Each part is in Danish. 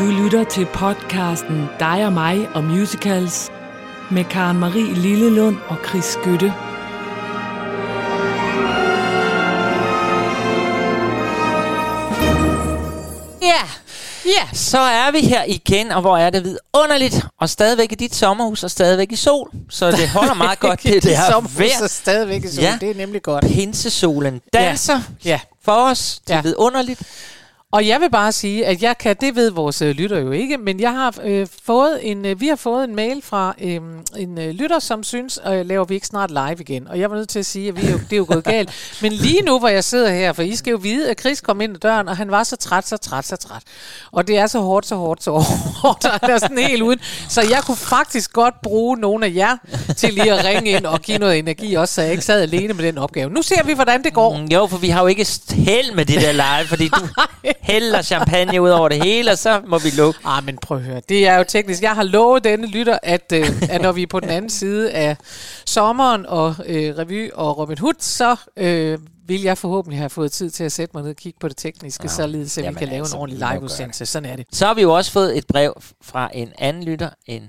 Du lytter til podcasten Dig og mig og musicals med Karen Marie Lillelund og Chris Skytte. Ja, ja, så er vi her igen, og hvor er det vidunderligt, og stadigvæk i dit sommerhus, og stadigvæk i sol, så det holder meget godt, det der sommerhus vejr. er stadigvæk i sol. Ja. Det er nemlig godt. Pinsesolen danser Ja. for os, det er Ja. vidunderligt. Og jeg vil bare sige, at jeg kan, det ved vores øh, lytter jo ikke, men jeg har øh, fået en, øh, vi har fået en mail fra øh, en øh, lytter, som synes, øh, laver vi ikke snart live igen. Og jeg var nødt til at sige, at vi er jo, det er jo gået galt. Men lige nu, hvor jeg sidder her, for I skal jo vide, at Chris kom ind ad døren, og han var så træt, så træt, så træt. Og det er så hårdt, så hårdt, så hårdt, og han er sådan helt uden. Så jeg kunne faktisk godt bruge nogle af jer til lige at ringe ind og give noget energi også, så jeg ikke sad alene med den opgave. Nu ser vi, hvordan det går. Mm, Jo, for vi har jo ikke held med det der live, fordi du hælder champagne ud over det hele, og så må vi lukke. Ah, men prøv at høre. Det er jo teknisk. Jeg har lovet denne lytter, at, øh, at når vi er på den anden side af sommeren og øh, revy og Robin Hood, så øh, vil jeg forhåbentlig have fået tid til at sætte mig ned og kigge på det tekniske, ja. således at vi kan lave altså, en ordentlig må gøre liveudsendelse. Sådan er det. Så har vi jo også fået et brev fra en anden lytter, en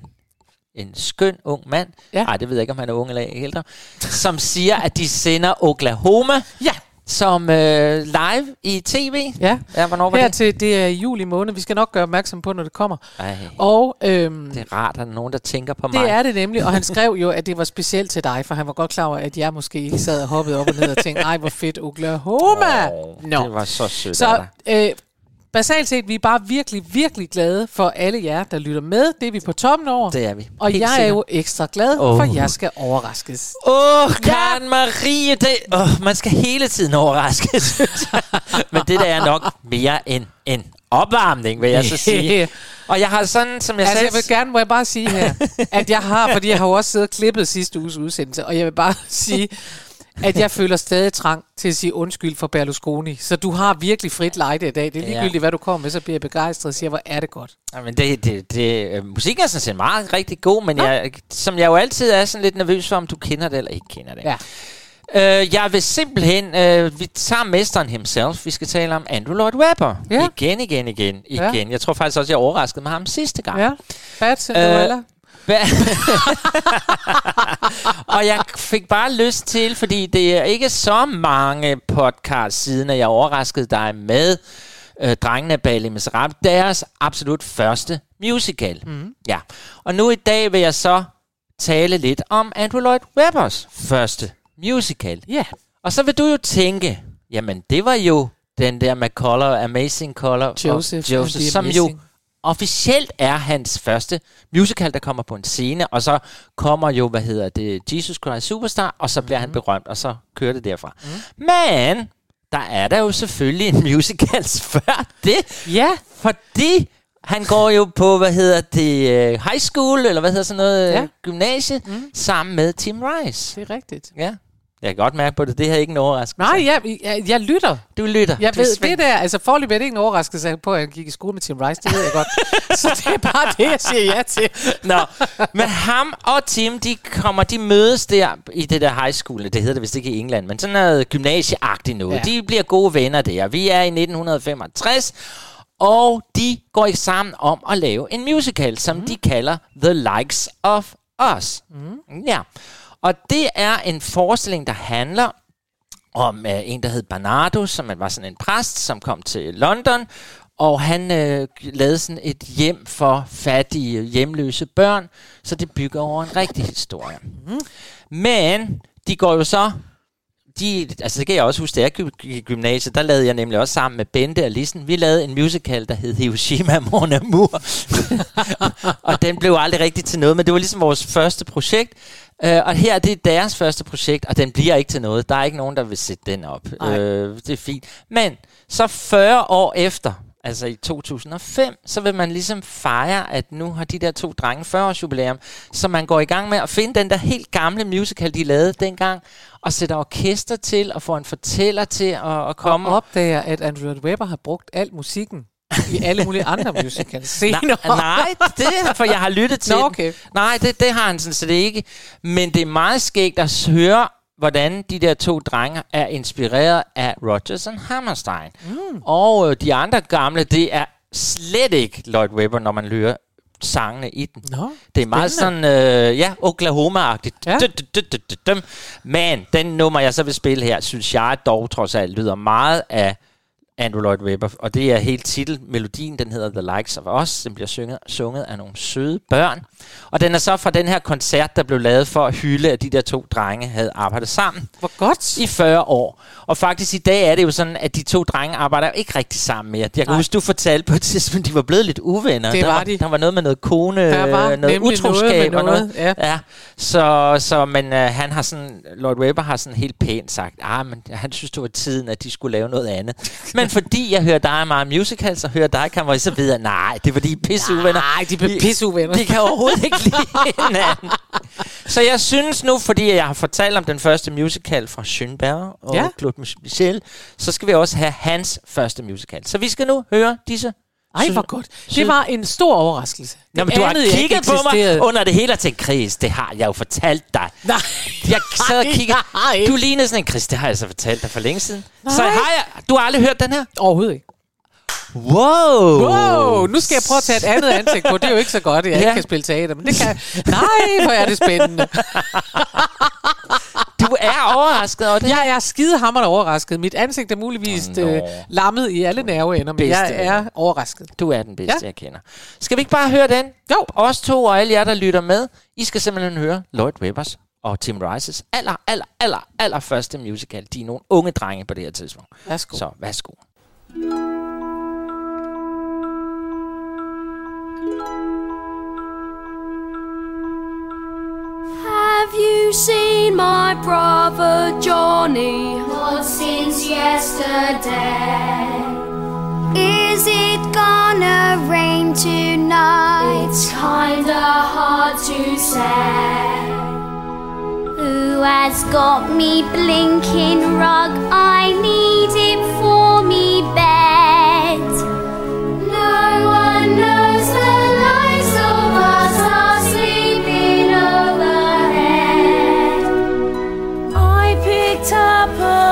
en skøn ung mand, Ja. nej, det ved jeg ikke, om han er ung eller ældre, som siger, at de sender Oklahoma Ja, som øh, live i tv. ja. Ja, hvornår var Her det? til, det er i juli måned. Vi skal nok gøre opmærksom på, når det kommer. Ej, Og øhm, det er rart, at der er nogen, der tænker på mig. Det er det nemlig, og han skrev jo, at det var specielt til dig, for han var godt klar over, at jeg måske ikke sad og hoppede op og ned og tænkte, ej, hvor fedt, Oklahoma! Åh, Nå. Det var så sødt Så øh, basalt set, vi er bare virkelig, virkelig glade for alle jer, der lytter med. Det er vi på toppen over. Det er vi. og Helt jeg er sikkert. jo ekstra glad, Åh. for jeg skal overraskes. Åh, oh, Karen Marie, det, oh, man skal hele tiden overraske, synes jeg. Men det der er nok mere en, en opvarmning, vil jeg så sige. Og jeg har sådan, som jeg Altså, jeg sagde... vil gerne, må jeg bare sige her, at jeg har, fordi jeg har jo også siddet og klippet sidste uges udsendelse, og jeg vil bare sige, at jeg føler stadig trang til at sige undskyld for Berlusconi. Så du har virkelig frit lejde i dag. Det er Ja. ligegyldigt, hvad du kommer med, så bliver jeg begejstret og siger, hvor er det godt. Jamen, det, det, det, øh, musikken er sådan set meget rigtig god, men jeg, som jeg jo altid er sådan lidt nervøs for, om du kender det eller ikke kender det. Ja. Øh, jeg vil simpelthen, øh, vi tager mesteren himself, vi skal tale om Andrew Lloyd Webber. Ja. Igen, igen, igen, Ja. igen. Jeg tror faktisk også, jeg overraskede med ham sidste gang. Ja. Bad Cinderella. Øh. Og jeg fik bare lyst til, fordi det er ikke så mange podcasts siden, at jeg overraskede dig med øh, Drengene bag Les Miserables, deres absolut første musical. Mm. Ja. Og nu i dag vil jeg så tale lidt om Andrew Lloyd Webbers første musical. Ja. Og så vil du jo tænke, jamen det var jo den der med Color, Amazing Color Joseph og Joseph som jo Amazing. Officielt er hans første musical, der kommer på en scene, og så kommer jo, hvad hedder det, Jesus Christ Superstar, og så bliver Mhm. mm. han berømt, og så kører det derfra. Mm. Men der er der jo selvfølgelig en musical før det, Ja. fordi han går jo på, hvad hedder det, øh, high school, eller hvad hedder sådan noget, Ja. ja. gymnasie, mm. sammen med Tim Rice. Det er rigtigt. Ja. Jeg kan godt mærke på det. Det her er ikke en overraskelse. Nej, jeg, jeg, jeg lytter. Du lytter. Jeg Du ved, det der, altså forløbet er det ikke en overraskelse på, at han gik i skole med Tim Rice, det ved jeg godt. Så det er bare det, jeg siger ja til. Nå, men ham og Tim, de kommer, de mødes der i det der high school. Det hedder det vist ikke i England, men sådan noget gymnasieagtigt noget. Ja. De bliver gode venner der. Vi er i 1965, og de går i sammen om at lave en musical, som mm. de kalder The Likes of Us. Mm. Ja, og det er en forestilling, der handler om øh, en, der hed Bernardo, som var sådan en præst, som kom til London, og han øh, lavede sådan et hjem for fattige, hjemløse børn, så det bygger over en rigtig historie. Mm. Men de går jo så de, altså det kan jeg også huske, da jeg gik i gymnasiet, der lavede jeg nemlig også sammen med Bente og Lissen, vi lavede en musical, der hed Hiroshima Mon Amour. og den blev aldrig rigtig til noget, men det var ligesom vores første projekt. Uh, og her det er deres første projekt, og den bliver ikke til noget. Der er ikke nogen, der vil sætte den op. Nej. det er fint. Men så 40 år efter, altså i 2005, så vil man ligesom fejre, at nu har de der to drenge 40 års jubilæum, så man går i gang med at finde den der helt gamle musical, de lavede dengang, og sætter orkester til, og får en fortæller til at, at komme. Og opdager, at Andrew Webber har brugt al musikken i alle mulige andre musicals senere. Nej, nej, det er, for jeg har lyttet til Nå, den. okay. Nej, det, det har han sådan set ikke. Men det er meget skægt at høre, hvordan de der to drenge er inspireret af Rodgers and Hammerstein. Mm. Og øh, de andre gamle, det er slet ikke Lloyd Webber, når man hører sangene i den. Nå, Det er meget sådan, øh, ja, Oklahoma-agtigt. Ja. Men den nummer, jeg så vil spille her, synes jeg dog trods alt lyder meget af Andrew Lloyd Webber. Og det er helt titelmelodien, den hedder The Likes of Us. Den bliver synget, sunget af nogle søde børn. Og den er så fra den her koncert, der blev lavet for at hylde, at de der to drenge havde arbejdet sammen hvor godt. i 40 år. Og faktisk i dag er det jo sådan, at de to drenge arbejder ikke rigtig sammen mere. Jeg kan Nej. huske, du fortalte på et tidspunkt, de var blevet lidt uvenner. Det der var de. Der var noget med noget kone, Der var noget utroskab noget og noget. noget, ja. ja. Så, så men øh, han har sådan, Lord Webber har sådan helt pænt sagt, ah, men han synes, det var tiden, at de skulle lave noget andet. men fordi jeg hører dig meget musical, så hører dig, kan man så videre, nej, det er fordi, I er pisse uvenner. Nej, de Vi- pisseuvenner. De kan overhovedet ikke lide hinanden. Så jeg synes nu, fordi jeg har fortalt om den første musical fra Schönberg og ja. Claude Michel, så skal vi også have hans første musical. Så vi skal nu høre disse... Ej, hvor godt. Det var en stor overraskelse. Nå, men du har kigget på mig under det hele og tænkt, Chris, det har jeg jo fortalt dig. Nej. Jeg sad og kiggede. Du lignede sådan en Chris, det har jeg så fortalt dig for længe siden. Nej. Så har jeg... Du har aldrig hørt den her? Overhovedet ikke. Wow! Wow, nu skal jeg prøve at tage et andet ansigt på. Det er jo ikke så godt, at jeg Ja. ikke kan spille teater, men det kan Nej, hvor er det spændende. Du er overrasket over det Jeg er skidehammerende overrasket. Mit ansigt er muligvis øh, lammet i alle nerveender, men Bedste jeg er overrasket. Du er den bedste, Ja. jeg kender. Skal vi ikke bare høre den? Jo. Os to og alle jer, der lytter med, I skal simpelthen høre Lloyd Webbers og Tim Rice's aller, aller, aller, aller første musical. De er nogle unge drenge på det her tidspunkt. Værsgo. Så værsgo. Have you seen my brother Johnny? Not since yesterday. Is it gonna rain tonight? It's kinda hard to say. Who has got me blinking rug? I need it for me bed.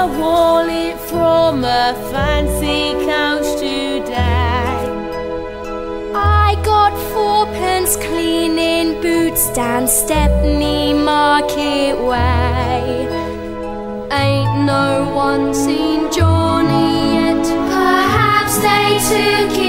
Wallet from a fancy couch today. I got four fourpence cleaning boots down Stepney Market Way. Ain't no one seen Johnny yet. Perhaps they took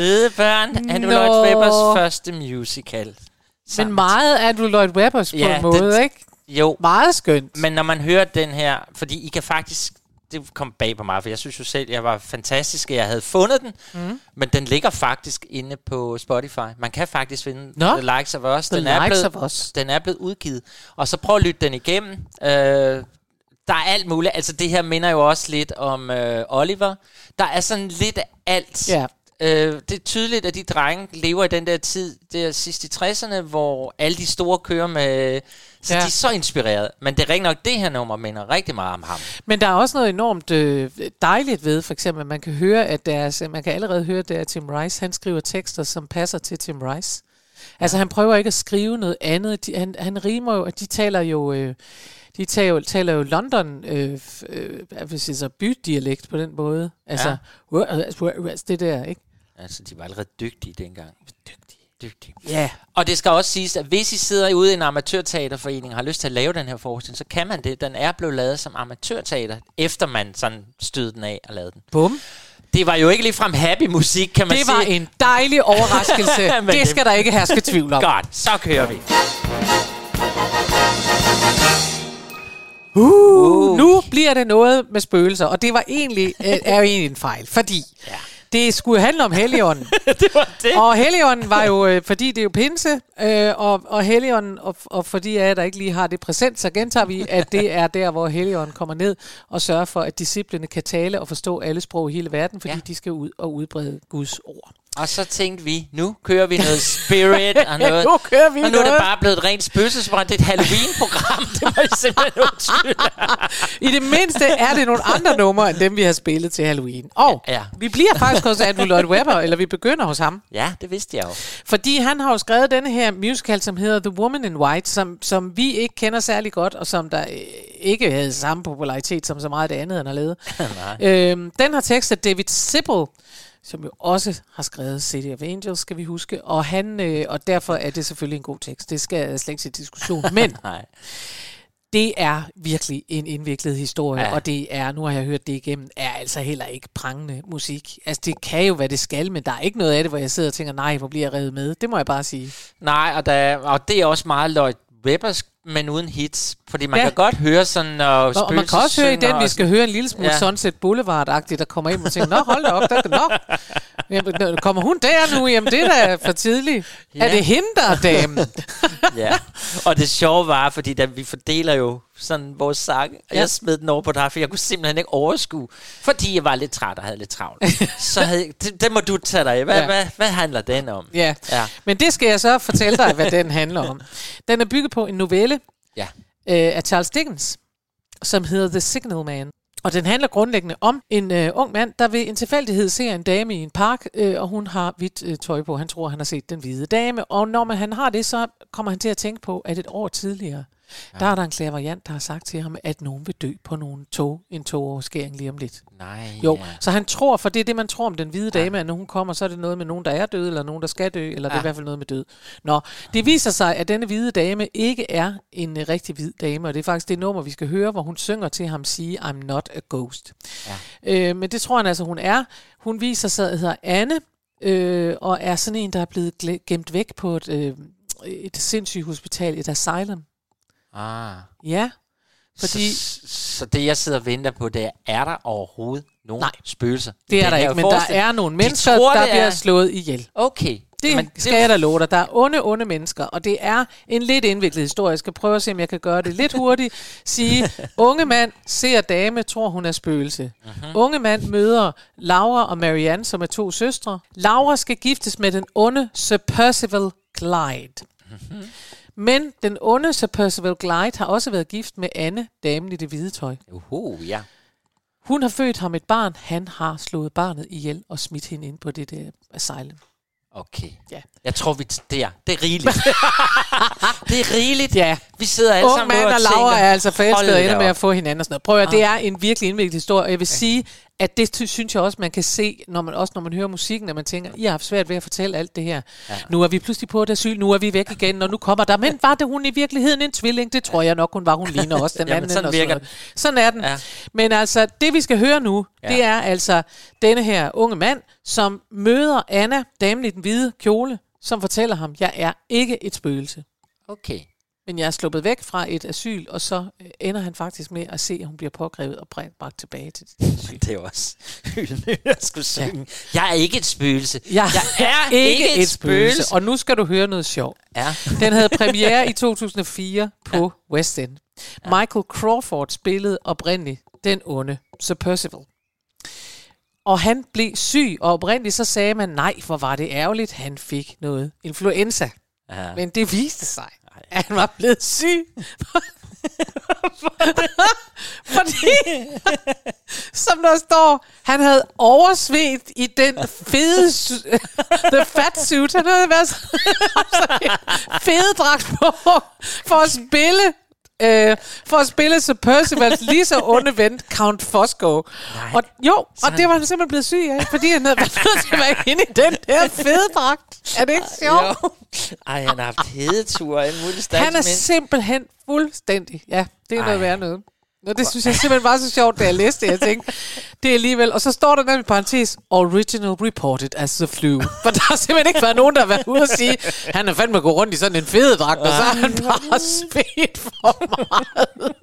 Søde børn, Andrew. Lloyd Webbers første musical. Men Sammen. meget Andrew Lloyd Webbers på Ja, en måde, det- ikke? Jo, Meget skønt. men når man hører den her, fordi I kan faktisk, det kom bag på mig, for jeg synes jo selv, jeg var fantastisk, at jeg havde fundet den, mm. men den ligger faktisk inde på Spotify. Man kan faktisk finde Nå. The Likes of Us. The den, er Likes blevet, of Us. den er blevet udgivet. Og så prøv at lytte den igennem. Øh, der er alt muligt. Altså det her minder jo også lidt om øh, Oliver. Der er sådan lidt alt. Ja. Øh, det er tydeligt, at de drenge lever i den der tid, der sidst i 60'erne, hvor alle de store kører med... Så Ja. de er så inspireret. Men det er rigtig nok, det her nummer minder rigtig meget om ham. Men der er også noget enormt øh, dejligt ved, for eksempel, at man kan høre, at deres, man kan allerede høre, at Tim Rice, han skriver tekster, som passer til Tim Rice. Altså, han prøver ikke at skrive noget andet. De, han, han rimer jo, og de taler jo... Øh, de taler jo, taler jo London, øh, øh, jeg vil sige så bydialekt på den måde. Altså, ja. det der, ikke? Altså, de var allerede dygtige dengang. Dygtige. Dygtige. Ja. Og det skal også siges, at hvis I sidder ude i en amatørteaterforening og har lyst til at lave den her forestilling, så kan man det. Den er blevet lavet som amatørteater, efter man sådan stødte den af og lavede den. Bum. Det var jo ikke ligefrem happy musik, kan man Det sige. var en dejlig overraskelse. Det det- skal der ikke herske tvivl om. Godt, så kører vi. Uh, nu bliver det noget med spøgelser, og det var egentlig, øh, er jo egentlig en fejl, fordi Ja. Det skulle handle om Helligånden. det var det. og Helligånden var jo, øh, fordi det er jo pinse, øh, og, og Helligånden, og, og fordi jer, der ikke lige har det præsent, så gentager vi, at det er der, hvor Helligånden kommer ned og sørger for, at disciplene kan tale og forstå alle sprog i hele verden, fordi ja. de skal ud og udbrede Guds ord. Og så tænkte vi, nu kører vi noget spirit og noget. Nu kører vi og nu er det noget. bare blevet et rent spøgelsesbrand. Det er et Halloween-program. Det I simpelthen. I det mindste er det nogle andre numre, end dem, vi har spillet til Halloween. Og Ja. vi bliver faktisk hos Andrew Lloyd Webber, eller vi begynder hos ham. Ja, det vidste jeg jo. Fordi han har jo skrevet denne her musical, som hedder The Woman in White, som, som vi ikke kender særlig godt, og som der øh, ikke havde samme popularitet som så meget af det andet, han har lavet. øhm, den har tekstet David Sippel, som jo også har skrevet City of Angels, skal vi huske. Og, han, øh, og derfor er det selvfølgelig en god tekst. Det skal jeg slet ikke til diskussion. Men Nej. det er virkelig en indviklet historie, Ja. og det er, nu har jeg hørt det igennem, er altså heller ikke prangende musik. Altså det kan jo, hvad det skal, men der er ikke noget af det, hvor jeg sidder og tænker, nej, hvor bliver jeg revet med. Det må jeg bare sige. Nej, og, der, og det er også meget Lloyd Webbers, men uden hits. Fordi man Ja. kan godt høre sådan, når Og, og man kan også høre i den, vi skal høre en lille smule Ja. Sunset Boulevard-agtigt, der kommer ind og tænker, nå, hold da op, der, nå. Jamen, kommer hun der nu? Jamen, det er da for tidligt. Ja. Er det hende, der er damen? ja. Og det sjove var, fordi da vi fordeler jo sådan vores sang, og Ja. jeg smed den over på dig, for jeg kunne simpelthen ikke overskue, fordi jeg var lidt træt og havde lidt travlt. så havde, jeg- det, det må du tage dig af. Hvad, ja. hvad, hvad handler den om? ja. Ja. Men det skal jeg så fortælle dig, hvad den handler om. Den er bygget på en novelle Ja øh, af Charles Dickens, som hedder The Signal Man. Og den handler grundlæggende om en øh, ung mand, der ved en tilfældighed ser en dame i en park, øh, og hun har hvidt øh, tøj på. Han tror, han har set den hvide dame. Og når man, han har det, så kommer han til at tænke på, at et år tidligere, ja. der er der en klaverjant, der har sagt til ham, at nogen vil dø på nogle tog, en togoverskæring lige om lidt. Nej, Jo, ja. så han tror, for det er det, man tror om den hvide dame, at når hun kommer, så er det noget med nogen, der er død, eller nogen, der skal dø, eller det er i hvert fald noget med død. Nå, det viser sig, at denne hvide dame ikke er en uh, rigtig hvid dame, og det er faktisk det nummer, vi skal høre, hvor hun synger til ham sige, I'm not a ghost. Ja. Øh, men det tror han altså, hun er. Hun viser sig at hedder Anne, øh, og er sådan en, der er blevet gemt væk på et, øh, et sindssygt hospital, et asylum. Ah. Ja, fordi... Så, så det, jeg sidder og venter på, det er, er der overhovedet nogen Nej. spøgelser? Det er der ikke, men der er nogle De mennesker, tror, der det bliver er- slået ihjel. Okay. Det Men skal jeg da love dig. Der er onde, onde mennesker, og det er en lidt indviklet historie. Jeg skal prøve at se, om jeg kan gøre det lidt hurtigt. Sige, unge mand ser dame, tror hun er spøgelse. Uh-huh. Unge mand møder Laura og Marianne, som er to søstre. Laura skal giftes med den onde Sir Percival Glyde. Uh-huh. Men den onde Sir Percival Glyde har også været gift med Anne, damen i det hvide tøj. Uhu, ja. Hun har født ham et barn. Han har slået barnet ihjel og smidt hende ind på det der asylum. Okay. Ja. Jeg tror, vi t- der. Det er rigeligt. det er rigeligt. Ja, Vi sidder alle Ung sammen mand nu og Laura tænker, er altså forelsket hold og ender med at få hinanden og sådan noget. Prøv at høre, det er en virkelig indviklet historie. og Jeg vil sige, at det synes jeg også, man kan se, når man, også når man hører musikken, at man tænker, I har haft svært ved at fortælle alt det her. Ja. Nu er vi pludselig på et asyl, nu er vi væk igen, og nu kommer der. Men var det hun i virkeligheden en tvilling? Det tror jeg nok, hun var. Hun ligner også den Jamen, anden. sådan og sådan virker noget. Sådan er den. Ja. Men altså, det vi skal høre nu, ja. det er altså denne her unge mand, som møder Anna, damen i den hvide kjole, som fortæller ham, jeg er ikke et spøgelse. Okay. Men jeg er sluppet væk fra et asyl, og så øh, ender han faktisk med at se, at hun bliver pågrevet og bragt tilbage til det asyl. Det er også at skulle synge. Jeg er ikke et spøgelse. Jeg, jeg er ikke et spøgelse. Og nu skal du høre noget sjovt. Ja. Den havde premiere i 2004 på ja. West End. Michael Crawford spillede oprindeligt den onde Sir Percival. Og han blev syg, og oprindeligt så sagde man, nej, hvor var det ærgerligt, han fik noget influenza. Ja. Men det viste sig, at han var blevet syg. Fordi, som der står, han havde oversvedt i den fede, the fat suit. Han havde været fede dragt på for at spille øh, for at spille Sir Percivals lige så onde ven, Count Fosco. Og, jo, og det var han simpelthen blevet syg af, fordi han havde været nødt til at være inde i den der fede dragt. Er det ikke sjovt? Jo. Ej, han har haft hedeture og en mulig Han er simpelthen fuldstændig. Ja, det er Ej. noget værd noget. Nå, det synes jeg simpelthen var så sjovt, da jeg læste det. Jeg tænkte, det er alligevel... Og så står der nemlig i parentes, original reported as the flu. For der har simpelthen ikke været nogen, der har været ude og sige, han er fandme gået rundt i sådan en fededragt, og så har han bare svedt for meget.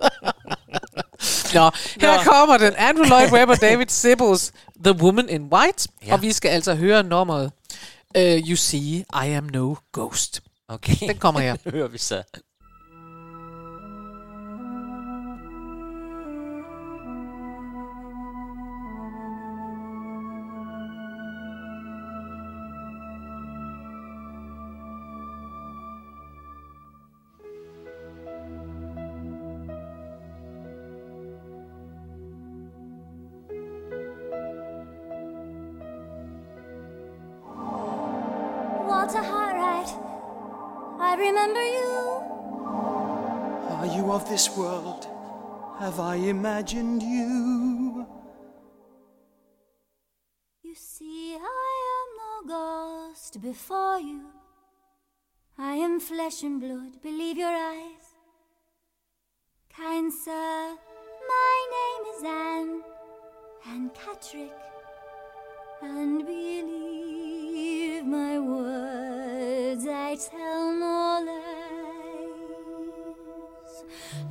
Nå, her Nå. kommer den. Andrew Lloyd Webber, David Sibbels, The Woman in White. Ja. Og vi skal altså høre nummeret uh, You See, I Am No Ghost. Okay. Den kommer her. Hører vi så. Remember you. Are you of this world? Have I imagined you? You see, I am no ghost before you. I am flesh and blood, believe your eyes. Kind sir, my name is Anne, Anne Catrick, and believe my words, I tell no lies.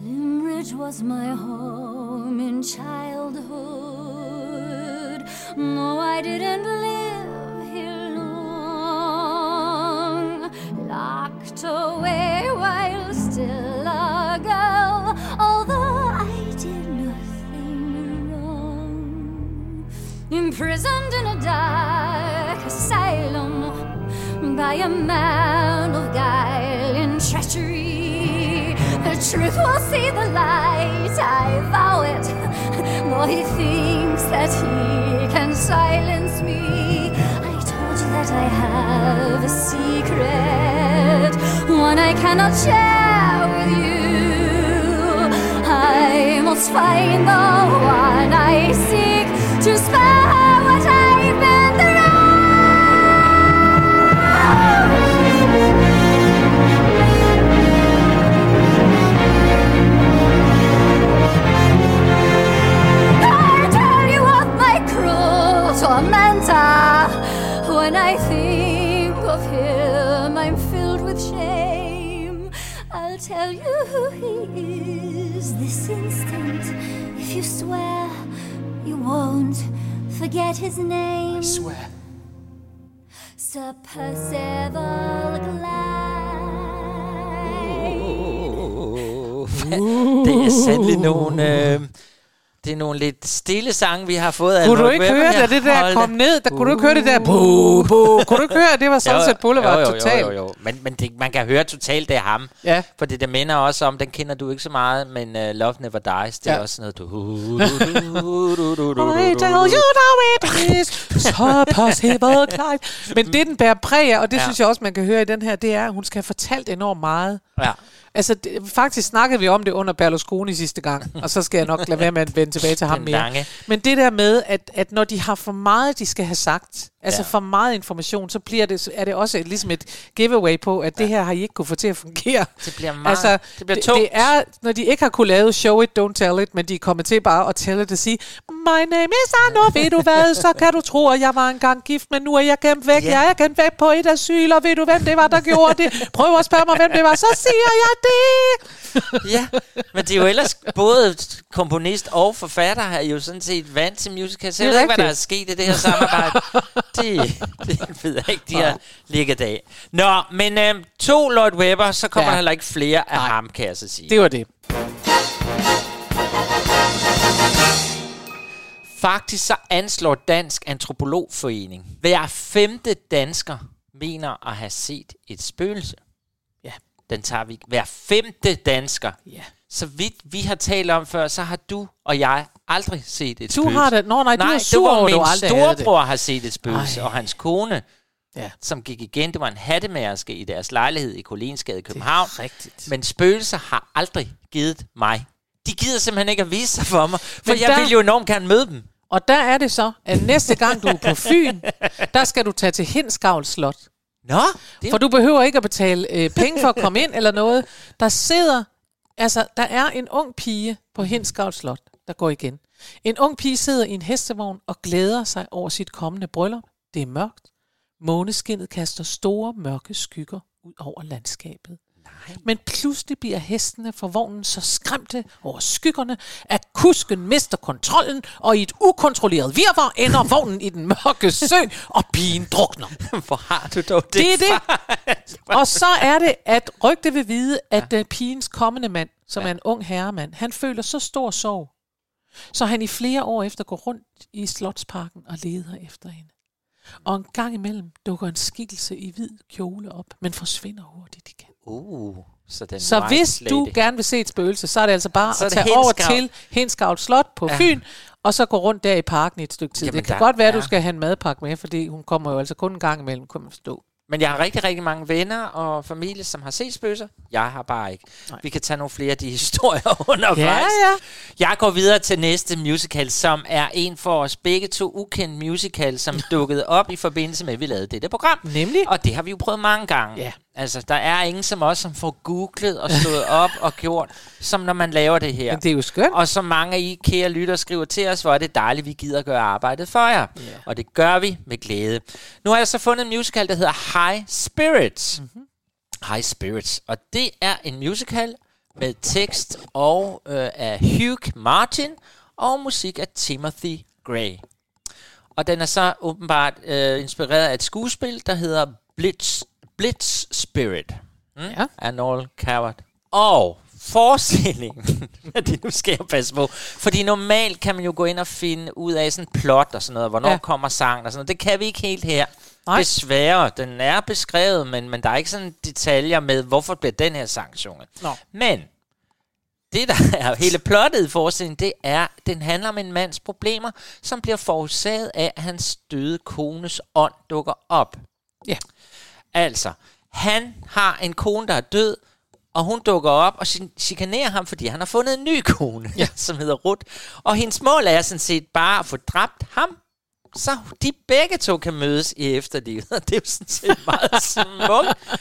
Limbridge was my home in childhood. No, I didn't live here long. Locked away while still a girl, although I did nothing wrong. Imprisoned in a dark by a man of guile and treachery. The truth will see the light, I vow it. Though he thinks that he can silence me. I told you that I have a secret, one I cannot share with you. I must find the one I seek to spare you swear you won't forget his name. Swear. Sir Percival Glyde. Det er sandelig nogle... Øh, Det er nogle lidt stille sange, vi har fået Kunne du ikke høre, da det der kom ned? Der kunne du ikke høre det der bu, bu. Kunne du ikke høre, det var Sunset Boulevard jo, jo, totalt? Jo, jo, jo. Men, men det, man kan høre totalt, det er ham. Ja. For det, det minder også om, den kender du ikke så meget, men uh, Love Never Dies, det er Ja. også sådan noget, du... I tell you now it is so possible, Clyde. Men det, den bærer præg af, og det ja. synes jeg også, man kan høre i den her, det er, at hun skal have fortalt enormt meget. Ja. Altså, det, faktisk snakkede vi om det under Berlusconi sidste gang, og så skal jeg nok lade være med at vende tilbage til ham mere. Men det der med, at, at når de har for meget, de skal have sagt, altså Ja. for meget information, så bliver det, er det også ligesom et giveaway på, at det her har I ikke kunne få til at fungere. Det bliver meget... Altså, det bliver det, tungt. det er, når de ikke har kunne lave show it, don't tell it, men de er kommet til bare at tell it og sige, my name is Arno, ved du hvad, så kan du tro, at jeg var engang gift, men nu er jeg gemt væk. Ja. Jeg er gemt væk på et asyl, og ved du, hvem det var, der gjorde det? Prøv at spørge mig, hvem det var, så siger jeg det. Ja, men det er jo ellers både komponist og forfatter har jo sådan set vant til musicals. Jeg ved ikke, hvad der er sket i det her samarbejde. det, det ved jeg ikke, de har ligget af. Nå, men øhm, to Lord Webber, så kommer Ja. der heller ikke flere af Nej. ham, kan jeg så sige. Det var det. Faktisk så anslår Dansk Antropologforening, hver femte dansker mener at have set et spøgelse. Den tager vi. Hver femte dansker. Ja. Så vidt vi har talt om før, så har du og jeg aldrig set et Du spøgelse. har det. Nå, nej, du Nej, er det sur var over, du aldrig havde det. storebror har set et spøgelse, Ej. og hans kone, Ja. som gik igen, det var en hattemærske i deres lejlighed i Kolinsgade i København. rigtigt. Men spøgelser har aldrig givet mig. De gider simpelthen ikke at vise sig for mig, for Men jeg der- vil jo enormt gerne møde dem. Og der er det så, at næste gang du er på Fyn, der skal du tage til Hinskavl Slot. Nå, det For du behøver ikke at betale øh, penge for at komme ind eller noget. Der sidder, altså der er en ung pige på Hindsgavl Slot, der går igen. En ung pige sidder i en hestevogn og glæder sig over sit kommende bryllup. Det er mørkt. Måneskinnet kaster store mørke skygger ud over landskabet. Men pludselig bliver hestene for vognen så skræmte over skyggerne, at kusken mister kontrollen, og i et ukontrolleret virvar ender vognen i den mørke sø, og pigen drukner. Hvor har du dog det, Det er det. Og så er det, at rygte vil vide, at ja. pigens kommende mand, som ja. er en ung herremand, han føler så stor sorg, så han i flere år efter går rundt i Slotsparken og leder efter hende. Og en gang imellem dukker en skikkelse i hvid kjole op, men forsvinder hurtigt igen. Uh, så den Så hvis du lady. gerne vil se et spøgelse, så er det altså bare Så at tage over til Hinskavl Slot på Ja. Fyn, og så gå rundt der i parken i et stykke tid. Jamen, det kan der- godt være, at du ja. skal have en madpakke med, fordi hun kommer jo altså kun en gang imellem, kunne man forstå. Men jeg har rigtig, rigtig mange venner og familie, som har set spøgelser. Jeg har bare ikke. Nej. Vi kan tage nogle flere af de historier undervejs. Ja, ja. Jeg går videre til næste musical, som er en for os begge to ukendt musical, som dukkede op i forbindelse med, at vi lavede dette program. Nemlig? Og det har vi jo prøvet mange gange. Ja. Altså, der er ingen som os, som får googlet og slået op og gjort, som når man laver det her. Men det er jo skønt. Og som mange af I kære lytter skriver til os, hvor er det dejligt, vi gider gøre arbejdet for jer. Yeah. Og det gør vi med glæde. Nu har jeg så fundet en musical, der hedder High Spirits. Mm-hmm. High Spirits. Og det er en musical med tekst og øh, af Hugh Martin og musik af Timothy Gray. Og den er så åbenbart øh, inspireret af et skuespil, der hedder Blitz, Blitz Spirit. Mm? Ja. Arnold Coward. Og forestillingen, det nu skal jeg passe på, fordi normalt kan man jo gå ind og finde ud af sådan plot og sådan noget, hvornår ja. Kommer sangen og sådan noget. Det kan vi ikke helt her. Nej. Desværre, den er beskrevet, men, men der er ikke sådan detaljer med, hvorfor bliver den her sang sunget. Nå. Men det, der er hele plottet i forestillingen, det er, den handler om en mands problemer, som bliver forårsaget af, at hans døde kones ånd dukker op. Ja. Altså, han har en kone, der er død, og hun dukker op og chi- chikanerer ham, fordi han har fundet en ny kone, ja. som hedder Ruth. Og hendes mål er sådan set bare at få dræbt ham, så de begge to kan mødes i efterlivet. Og det er jo sådan set meget smukt.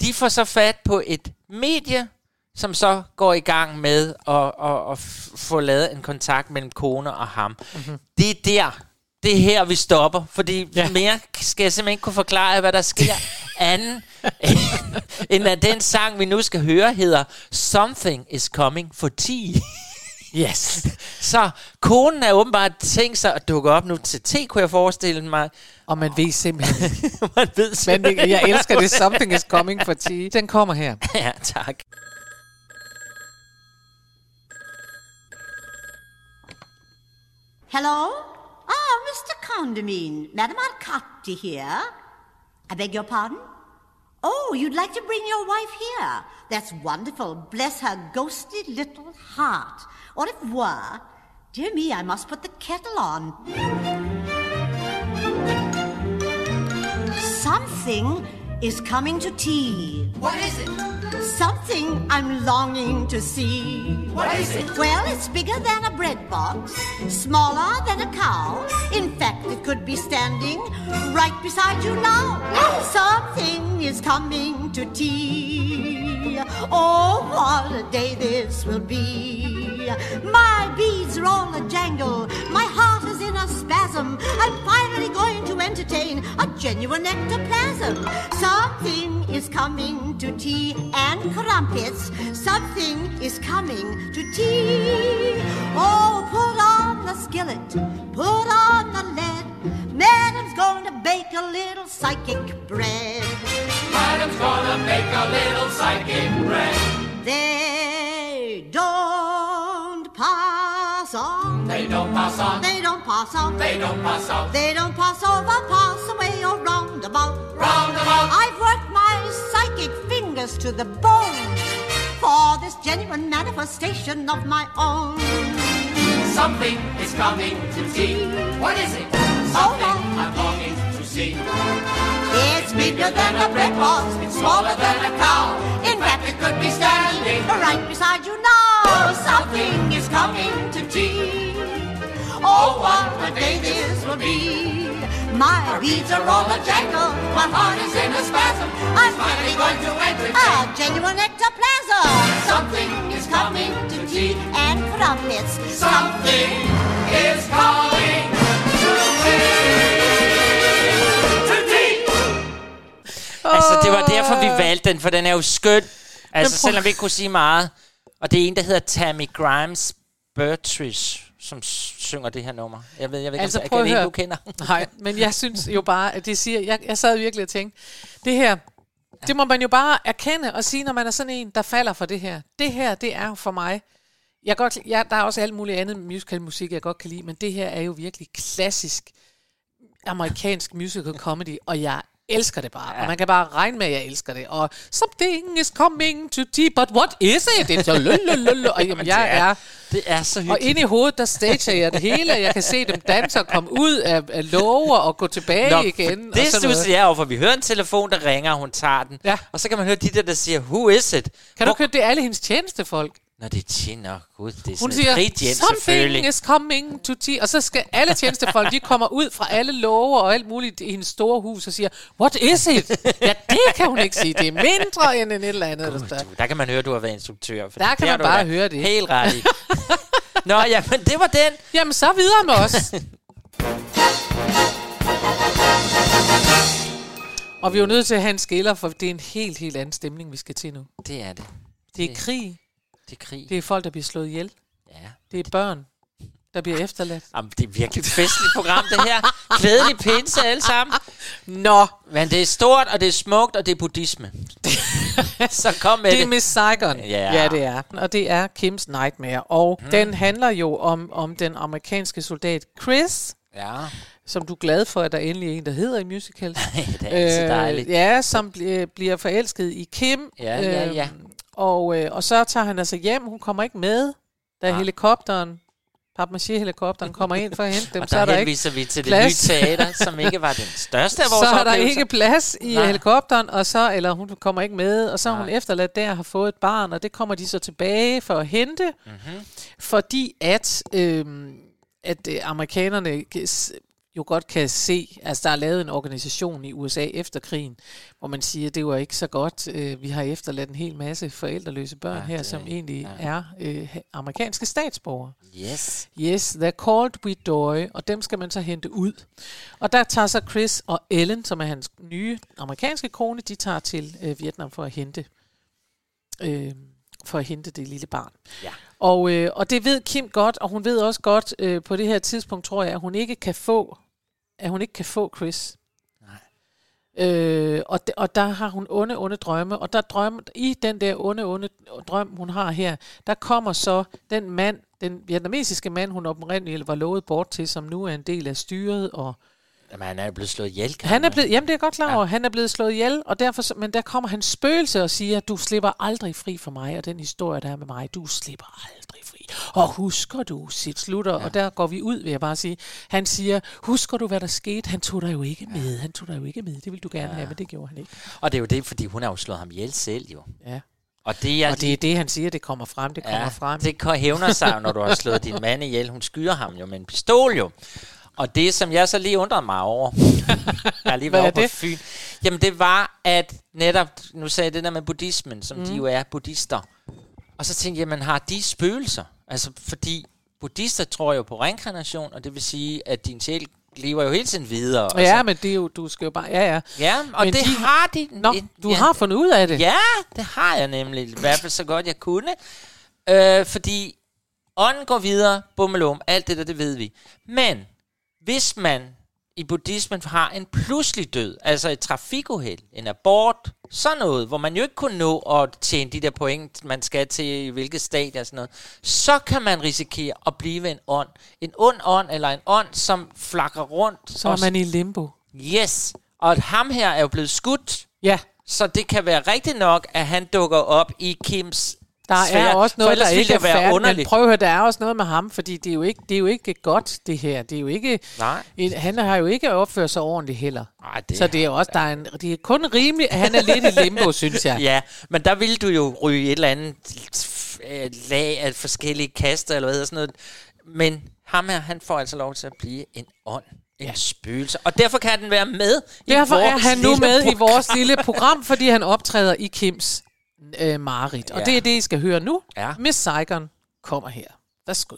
De får så fat på et medie, som så går i gang med at, at, at få lavet en kontakt mellem kone og ham. Mm-hmm. Det er der, det er her, vi stopper, fordi. Ja. mere skal jeg simpelthen ikke kunne forklare, hvad der sker anden, end at den sang, vi nu skal høre, hedder Something is Coming for Tea. Yes. Så konen er åbenbart tænkt sig at dukke op nu til te, kunne jeg forestille mig. Og man ved simpelthen, Man ved men simpelthen- jeg elsker det, something is coming for tea. Den kommer her. Ja, tak. Hello? Ah, Mr. Condamine. Madam Arcati here. I beg your pardon? Oh, you'd like to bring your wife here. That's wonderful. Bless her ghostly little heart. Au revoir. Dear me, I must put the kettle on. Something is coming to tea. What is it? Something I'm longing to see. What is it? Well, it's bigger than a bread box, smaller than a cow. In fact, it could be standing right beside you now. Something is coming to tea. Oh, what a day this will be. My beads are all a jangle. My heart spasm. I'm finally going to entertain a genuine ectoplasm. Something is coming to tea and crumpets. Something is coming to tea. Oh, put on the skillet, put on the lead. Madam's going to bake a little psychic bread. Madam's gonna make a little psychic bread. They don't pass on. They don't pass on. They don't pass on. They don't pass on. They don't pass over, pass away, or roundabout. Roundabout. I've worked my psychic fingers to the bone for this genuine manifestation of my own. Something is coming to tea. What is it? Something I'm longing to see. It's bigger than a bread box, It's smaller than a cow. In fact, it could be standing right beside you now. Something is coming to tea. Oh, what a day this will be. My beads are all a jangle. My heart is in a spasm. I'm finally going to entertain. a genuine ectoplasm. Something is coming to tea. and crumpets. Something is coming to tea. To tea. Altså, det var derfor, vi valgte den, for den er jo skøn. Altså, prøv- selvom vi ikke kunne sige meget. Og det er en, der hedder Tammy Grimes Bertrish, som synger det her nummer. Jeg ved, jeg ved Altså, ikke, om det er du kender. Nej, men jeg synes jo bare, at det siger... Jeg, jeg sad virkelig og tænkte, det her, det må man jo bare erkende og sige, når man er sådan en, der falder for det her. Det her, det er for mig... Jeg godt, jeg, der er også alt muligt andet musical musik, jeg godt kan lide, men det her er jo virkelig klassisk amerikansk musical comedy, og jeg elsker det bare. Ja. Og man kan bare regne med, at jeg elsker det. Og something is coming to tea, but what is it? Det er så lululul. Og jamen, jeg er... Det er så Og hyggeligt. inde i hovedet, der stager jeg det hele. Jeg kan se dem danse og komme ud af, af lover og gå tilbage Nå, igen. og det synes jeg over, for vi hører en telefon, der ringer, og hun tager den. Ja. Og så kan man høre de der, der siger, who is it? Kan du ikke høre, det er alle hendes tjenestefolk? Når det er tjener, gud, det er Hun siger, et rigt hjem, something is coming to tea. Og så skal alle tjenestefolk, de kommer ud fra alle lover og alt muligt i hendes store hus og siger, what is it? Ja, det kan hun ikke sige. Det er mindre end en et eller andet. Der står. Du, der kan man høre, at du har været instruktør. For Der kan man bare høre det. Helt ret i. Nå, ja, men det var den. Jamen, så videre med os. og vi er jo nødt til at have en skiller, for det er en helt, helt anden stemning, vi skal til nu. Det er det. Det er krig. Det er krig. Det er folk, der bliver slået ihjel. Ja. Det er børn, der bliver efterladt. Jamen, det er virkelig et festligt program, det her. Glædelig pinse alle sammen. Nå, Men det er stort, og det er smukt, og det er buddhisme. Så kom med det er det. Miss Saigon. Ja. ja, det er. Og det er Kims Nightmare. Og hmm. den handler jo om, om den amerikanske soldat Chris, Ja, som du er glad for, at der endelig er en, der hedder i musicals. det er altid dejligt. ja, som bl- bliver forelsket i Kim. Ja, ja, ja. Og, øh, og så tager han altså hjem. Hun kommer ikke med, da Nej. helikopteren, papmaché-helikopteren, kommer ind for at hente dem. Og så der er der ikke vi til det plads. nye teater, som ikke var den største af vores så er der ikke plads i Nej. helikopteren, og så, eller hun kommer ikke med, og så er hun Nej. efterladt der har fået et barn, og det kommer de så tilbage for at hente, Mhm. mm-hmm. fordi at, øhm, at øh, amerikanerne jo godt kan se, altså der er lavet en organisation i USA efter krigen, hvor man siger, det var ikke så godt, øh, vi har efterladt en hel masse forældreløse børn Ja, her, som egentlig ja. er øh, amerikanske statsborgere. Yes. Yes, they're called Widoi, og dem skal man så hente ud. Og der tager så Chris og Ellen, som er hans nye amerikanske kone, de tager til øh, Vietnam for at hente øh, for at hente det lille barn. Ja. Og, øh, og det ved Kim godt, og hun ved også godt øh, på det her tidspunkt, tror jeg, at hun ikke kan få, at hun ikke kan få Chris. Nej. Øh, og, de, og der har hun onde, onde drømme, og der drømme, i den der onde, onde drøm, hun har her, der kommer så den mand, den vietnamesiske mand, hun oprindeligt var lovet bort til, som nu er en del af styret, og Jamen, han er blevet slået ihjel. kan han er blevet, jamen det er godt klar over, ja. han er blevet slået ihjel, og derfor, men der kommer hans spøgelse og siger, du slipper aldrig fri for mig, og den historie, der er med mig, du slipper aldrig fri. Og husker du, sit slutter, ja. og der går vi ud, vil jeg bare sige. Han siger, husker du, hvad der skete? Han tog dig jo ikke med, han tog dig jo ikke med, det ville du gerne ja. have, men det gjorde han ikke. Og det er jo det, fordi hun har jo slået ham ihjel selv, jo. Ja. Og det er, Og det er det, han siger, det kommer frem, det kommer ja, frem. det hævner sig når du har slået din mand ihjel. Hun skyder ham jo med en pistol, jo. Og det, som jeg så lige undrede mig over, jeg har lige er over på? Fyn, jamen det var, at netop, nu sagde jeg det der med buddhismen, som mm. de jo er buddhister. Og så tænkte jeg, jamen har de spøgelser? Altså, fordi buddhister tror jo på reinkarnation, og det vil sige, at din sjæl lever jo hele tiden videre. Ja, så- men det er jo, du skal jo bare, ja ja. ja og men det de- har de. Nå, en- du ja, har fundet ud af det. Ja, det har jeg nemlig. I hvert fald så godt jeg kunne. Øh, fordi ånden går videre, bummelum, alt det der, det ved vi. Men hvis man i buddhismen har en pludselig død, altså et trafikuheld, en abort, sådan noget, hvor man jo ikke kunne nå at tjene de der point, man skal til i hvilket stadie og sådan noget, så kan man risikere at blive en ånd. En ond ånd, eller en ånd, som flakker rundt. Så er man i limbo. Yes. Og ham her er jo blevet skudt, Ja, så det kan være rigtigt nok, at han dukker op i Kims der er også For noget, der ikke er færdigt. Men underligt. prøv at høre, der er også noget med ham, fordi det er jo ikke, det er jo ikke godt, det her. Det er jo ikke... Nej. En, han har jo ikke opført sig ordentligt heller. Ej, det Så det er også, der er en, det er kun rimeligt, at han er lidt i limbo, synes jeg. Ja, men der ville du jo ryge et eller andet øh, lag af forskellige kaster, eller hvad hedder sådan noget. Men ham her, han får altså lov til at blive en ånd. En ja. spøgelse. Og derfor kan den være med Derfor i er vores han nu med i program. vores lille program, fordi han optræder i Kims øh, Marit. Og Ja. det er det, I skal høre nu. Ja. Miss Saigon kommer her. Værsgo.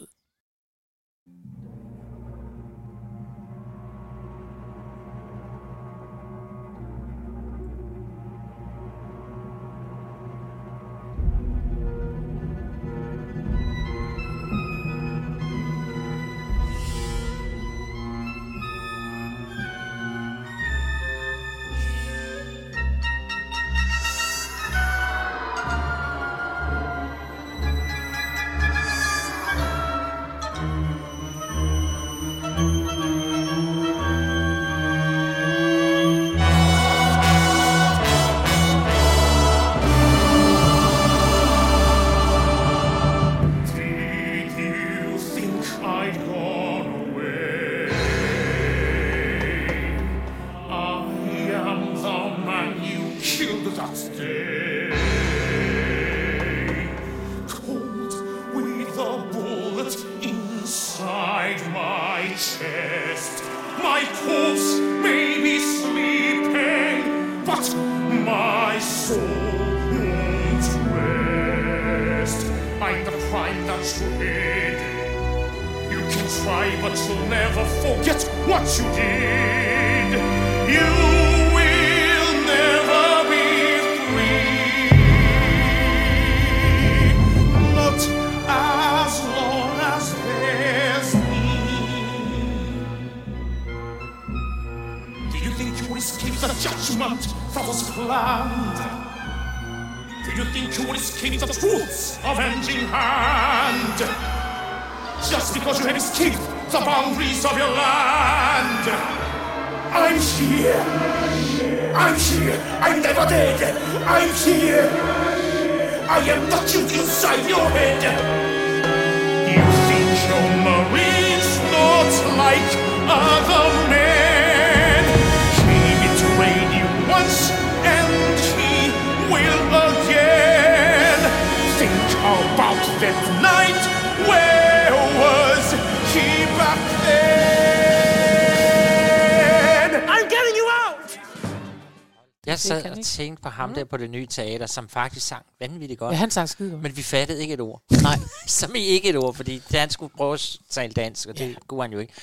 Ham der på det nye teater, som faktisk sang vanvittigt godt. Ja, han sang skide godt. Men vi fattede ikke et ord. Nej. Som i ikke et ord, fordi han skulle prøve at tale dansk, og det Ja. kunne han jo ikke.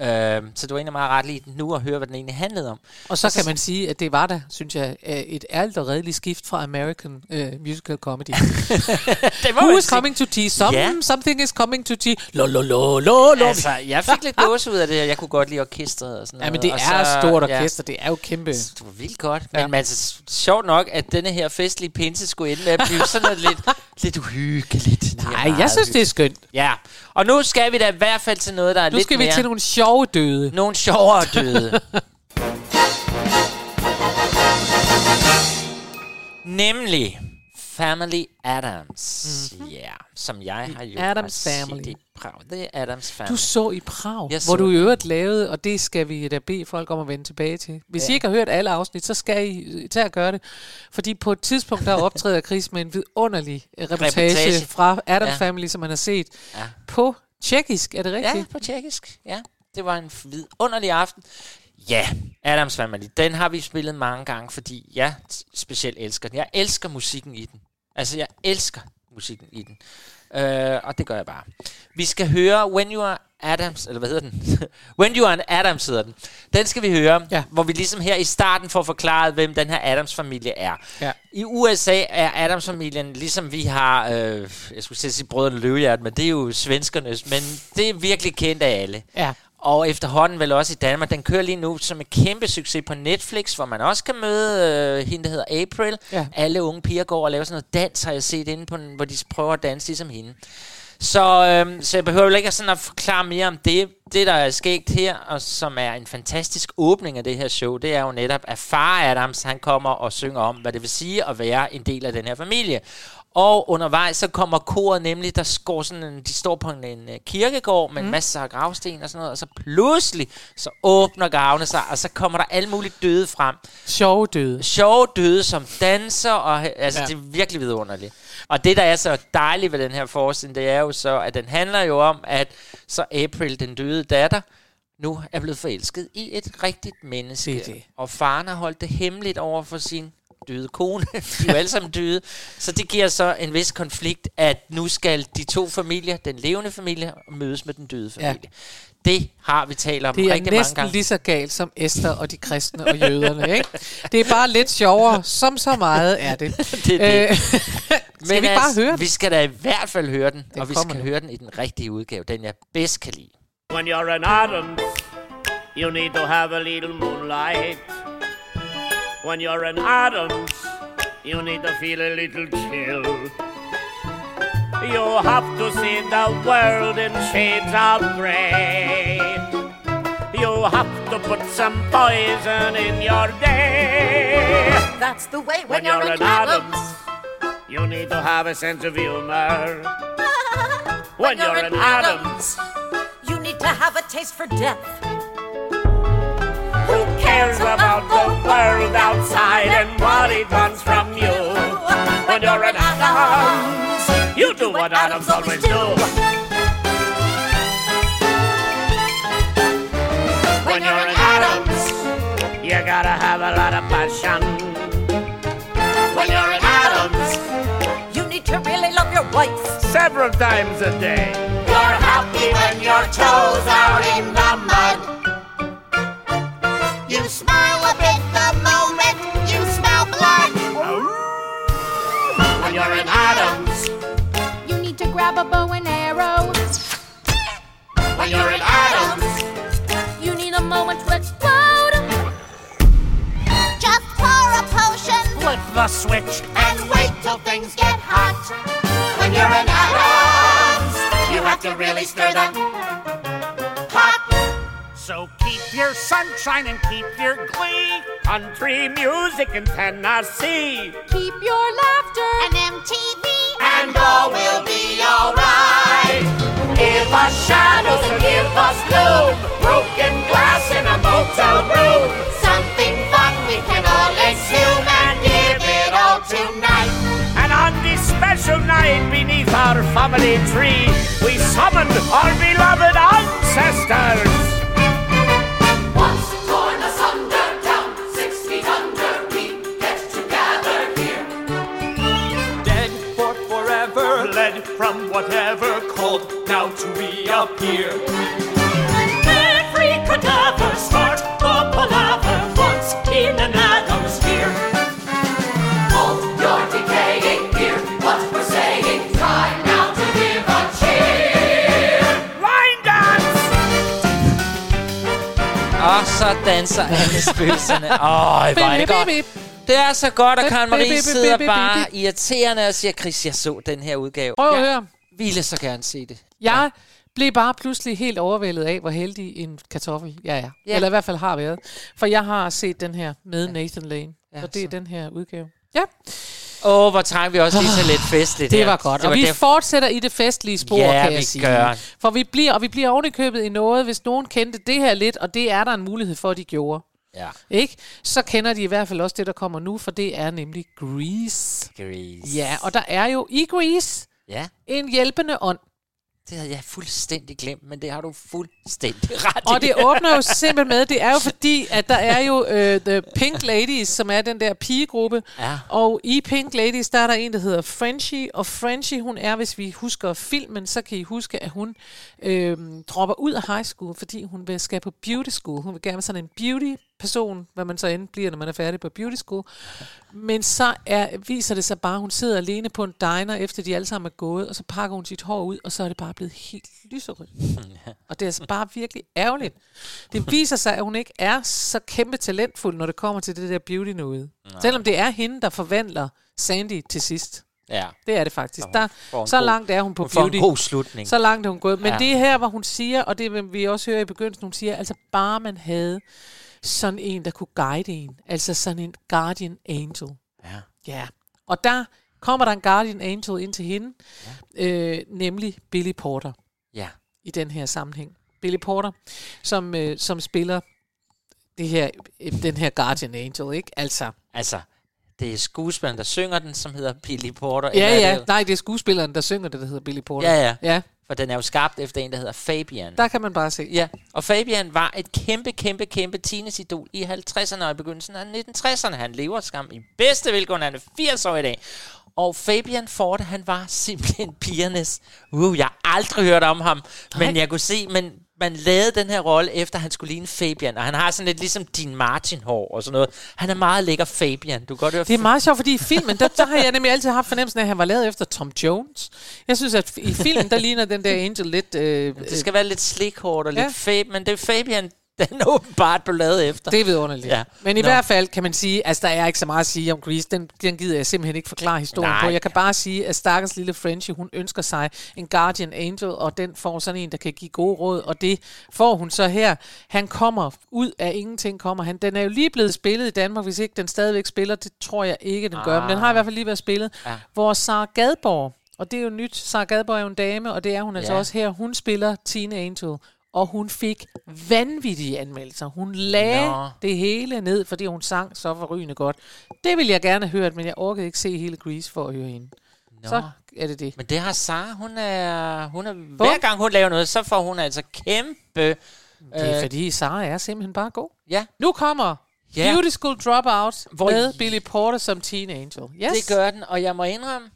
Øhm, så det var egentlig meget ret lige nu at høre, hvad den egentlig handlede om. Og så kan man sige, at det var da, synes jeg, øh, et ærligt og redeligt skift fra American uh, musical comedy. Det Who is sige. coming to tea? Some, Ja. Something is coming to tea. Lo, lo, lo, lo, lo. Altså, jeg fik lidt gåse ud af det, og jeg kunne godt lide orkestret og sådan Ja, noget. men det og er så- stort ja. orkester. Det er jo kæmpe. Det var vildt godt. Ja. Men altså, sjovt nok, at denne her festlige pinse skulle ende med at blive sådan noget lidt, lidt uhyggeligt. Nej, jeg synes, det er skønt. Ja, og nu skal vi da i hvert fald til noget, der er Nu lidt skal vi mere... til nogle sjove døde. Nogle sjovere døde. Nemlig Family Adams. Ja, mm-hmm. yeah, som jeg har har set Family. i Prag. Det er Adams Family. Du så i Prag, Jeg hvor du i øvrigt lavede, og det skal vi da bede folk om at vende tilbage til. Hvis Ja. I ikke har hørt alle afsnit, så skal I tage at gøre det. Fordi på et tidspunkt, der optræder Chris med en vidunderlig øh, reportage, Reportage. fra Adams Ja. Family, som man har set Ja. på tjekkisk. Er det rigtigt? Ja, på tjekkisk. Ja, det var en vidunderlig aften. Ja, Adams Family, den har vi spillet mange gange, fordi jeg specielt elsker den. Jeg elsker musikken i den. Altså, jeg elsker musikken i den. Øh, og det gør jeg bare. Vi skal høre When You Are Adams, eller hvad hedder den? When You Are an Adams hedder den. Den skal vi høre, Ja. hvor vi ligesom her i starten får forklaret, hvem den her Adams-familie er. Ja. I USA er Adams-familien, ligesom vi har, øh, jeg skulle sige brødrene Løvehjert, men det er jo svenskernes, men det er virkelig kendt af alle. Ja. Og efterhånden vel også i Danmark. Den kører lige nu som en kæmpe succes på Netflix, hvor man også kan møde øh, hende, der hedder April. Ja. Alle unge piger går og laver sådan noget dans, har jeg set inde på den, hvor de prøver at danse ligesom hende. Så, øhm, så jeg behøver vel ikke sådan at forklare mere om det. Det, der er skægt her, og som er en fantastisk åbning af det her show, det er jo netop, at far Adams, han kommer og synger om, hvad det vil sige at være en del af den her familie. Og undervejs så kommer koret nemlig, der går sådan en, de står på en, en øh, kirkegård med mm. masser af gravsten og sådan noget, og så pludselig så åbner gravene sig, og så kommer der alle mulige døde frem. Sjove døde. Sjove døde, som danser, og altså Ja. det er virkelig vidunderligt. Og det, der er så dejligt ved den her forestilling, det er jo så, at den handler jo om, at så April, den døde datter, nu er blevet forelsket i et rigtigt menneske. Det det. Og faren har holdt det hemmeligt over for sin døde kone. de er jo alle sammen døde. Så det giver så en vis konflikt, at nu skal de to familier, den levende familie, mødes med den døde familie. Ja. Det har vi talt om Det er rigtig mange næsten gange. lige så galt som Esther og de kristne og jøderne, ikke? Det er bare lidt sjovere, som så meget er det. Det er det. Øh, skal vi bare høre den? Vi skal da i hvert fald høre den, Den og vi skal nu. høre den i den rigtige udgave, den jeg bedst kan lide. When you're an Adams, you need to have a little moonlight. When you're an Adams, you need to feel a little chill. You have to see the world in shades of grey. You have to put some poison in your day. That's the way When you're an Adams, you need to have a sense of humor. When you're an Adams, you need to have a taste for death. Cares about the world outside and what it wants from you? When you're an Adams, you do what Adams always do. When you're an Adams, you gotta have a lot of passion. When you're an Adams, You need to really love your wife. several times a day. You're happy when your toes are in the mud. Grab a bow and arrow. when you're an Adams, You need a moment to explode. Just pour a potion flip the switch. and wait till things get hot. When you're an Adams, you have to really stir them hot. So keep your sunshine and keep your glee. Country music in Tennessee. Keep your laughter. And MTV, and all will be alright. Give us shadows and give us gloom. Broken glass in a motel room. Something fun we can all assume and give it all tonight. And on this special night beneath our family tree, we summoned our beloved ancestors. Reappear. every cadaver start the palaver once in an Adam's sphere. Hold your decaying ear, what we're saying, time now to give a cheer. Line dance! Og så danser alle spøgelserne. Åh, hvor er det godt. Det er så godt, at Karen Marie sidder bare irriterende og siger, Chris, jeg så den her udgave. Prøv at høre. ville så gerne se det. Jeg blev bare pludselig helt overvældet af, hvor heldig en kartoffel jeg er. Ja. Ja. Eller i hvert fald har været. For jeg har set den her med Nathan Lane. Ja, Ja, og det er så. den her udgave. Ja, Åh, oh, hvor trænger vi også lige til lidt festligt det her. var godt. Det Og vi derfor- fortsætter i det festlige spor, Ja, kan jeg vi sige. gør. For vi bliver, og vi bliver ovenikøbet i noget, hvis nogen kendte det her lidt, og det er der en mulighed for, at de gjorde. Ja. Ikke? Så kender de i hvert fald også det, der kommer nu, for det er nemlig Grease. Grease. Ja, og der er jo i Grease Ja, en hjælpende ånd. Det havde jeg fuldstændig glemt, men det har du fuldstændig ret i. Og det åbner jo simpelthen med, det er jo fordi, at der er jo uh, The Pink Ladies, som er den der pigegruppe. Ja. Og i Pink Ladies, der er der en, der hedder Frenchie. Og Frenchie, hun er, hvis vi husker filmen, så kan I huske, at hun øh, dropper ud af high school, fordi hun vil skal på beauty school. Hun vil gerne være sådan en beauty person, hvad man så end bliver, når man er færdig på beauty school. Men så er, viser det sig bare, at hun sidder alene på en diner, efter de alle sammen er gået, og så pakker hun sit hår ud, og så er det bare blevet helt lyserødt. Og det er altså bare virkelig ærgerligt. Det viser sig, at hun ikke er så kæmpe talentfuld, når det kommer til det der beauty noget. Selvom det er hende, der forvandler Sandy til sidst. Ja. Det er det faktisk. Der, så god- langt er hun på hun får en beauty. god slutning. Så langt er hun gået. Men Ja. ja. det er her, hvor hun siger, og det vil vi også høre i begyndelsen, hun siger, altså bare man havde sådan en, der kunne guide en. Altså sådan en guardian angel. Ja. Ja. Og der kommer der en guardian angel ind til hende, ja. øh, nemlig Billy Porter Ja. i den her sammenhæng. Billy Porter, som, øh, som spiller det her, øh, den her Guardian Angel, ikke? Altså, Altså, det er skuespilleren, der synger den, som hedder Billy Porter. ja, eller er ja. det- Nej, det er skuespilleren, der synger det, der hedder Billy Porter. Ja, ja. Ja, For den er jo skabt efter en, der hedder Fabian. der kan man bare se. Ja, og Fabian var et kæmpe, kæmpe, kæmpe teenage-idol i 50'erne og i begyndelsen af 1960'erne. Han lever skam i bedste velgående. Han er 80 år i dag. Og Fabian Forte, han var simpelthen pigernes. Uh, jeg har aldrig hørt om ham, men Nej. jeg kunne se, men man lavede den her rolle efter, han skulle ligne Fabian. Og han har sådan lidt ligesom din Martin-hår og sådan noget. Han er meget lækker Fabian. Du kan godt høre Det er meget sjovt, fordi i filmen, der, der har jeg nemlig altid haft fornemmelsen af, at han var lavet efter Tom Jones. Jeg synes, at i filmen, der ligner den der Angel lidt... Øh, Det skal være lidt slikhårdt og Ja. lidt fab, men det er Fabian, den åbenbart blev lavet efter. Det er vidunderligt. Ja. Men i Nå. hvert fald kan man sige, altså der er ikke så meget at sige om Grease. Den, den gider jeg simpelthen ikke forklare historien Nej. på. Jeg kan bare sige, at stakkels lille Frenchie, hun ønsker sig en Guardian Angel, og den får sådan en, der kan give gode råd, og det får hun så her. Han kommer ud af ingenting, kommer han. Den er jo lige blevet spillet i Danmark, hvis ikke den stadigvæk spiller. Det tror jeg ikke, den gør, men den har i hvert fald lige været spillet. Ja. Hvor Sara Gadborg, og det er jo nyt, Sara Gadborg er jo en dame, og det er hun altså Ja. også her, hun spiller Teen Angel, og hun fik vanvittige anmeldelser. Hun lagde Nå. det hele ned, fordi hun sang så forrygende godt. Det ville jeg gerne have hørt, men jeg orkede ikke se hele Grease for at høre hende. Nå. Så er det det. Men det har Sara, hun er, hun er hver gang hun laver noget, så får hun altså kæmpe... Det er øh, fordi, Sara er simpelthen bare god. Ja, Nu kommer Ja. Beauty School Dropout Hvor- med Billy Porter som Teen Angel. Yes. det gør den, og jeg må indrømme,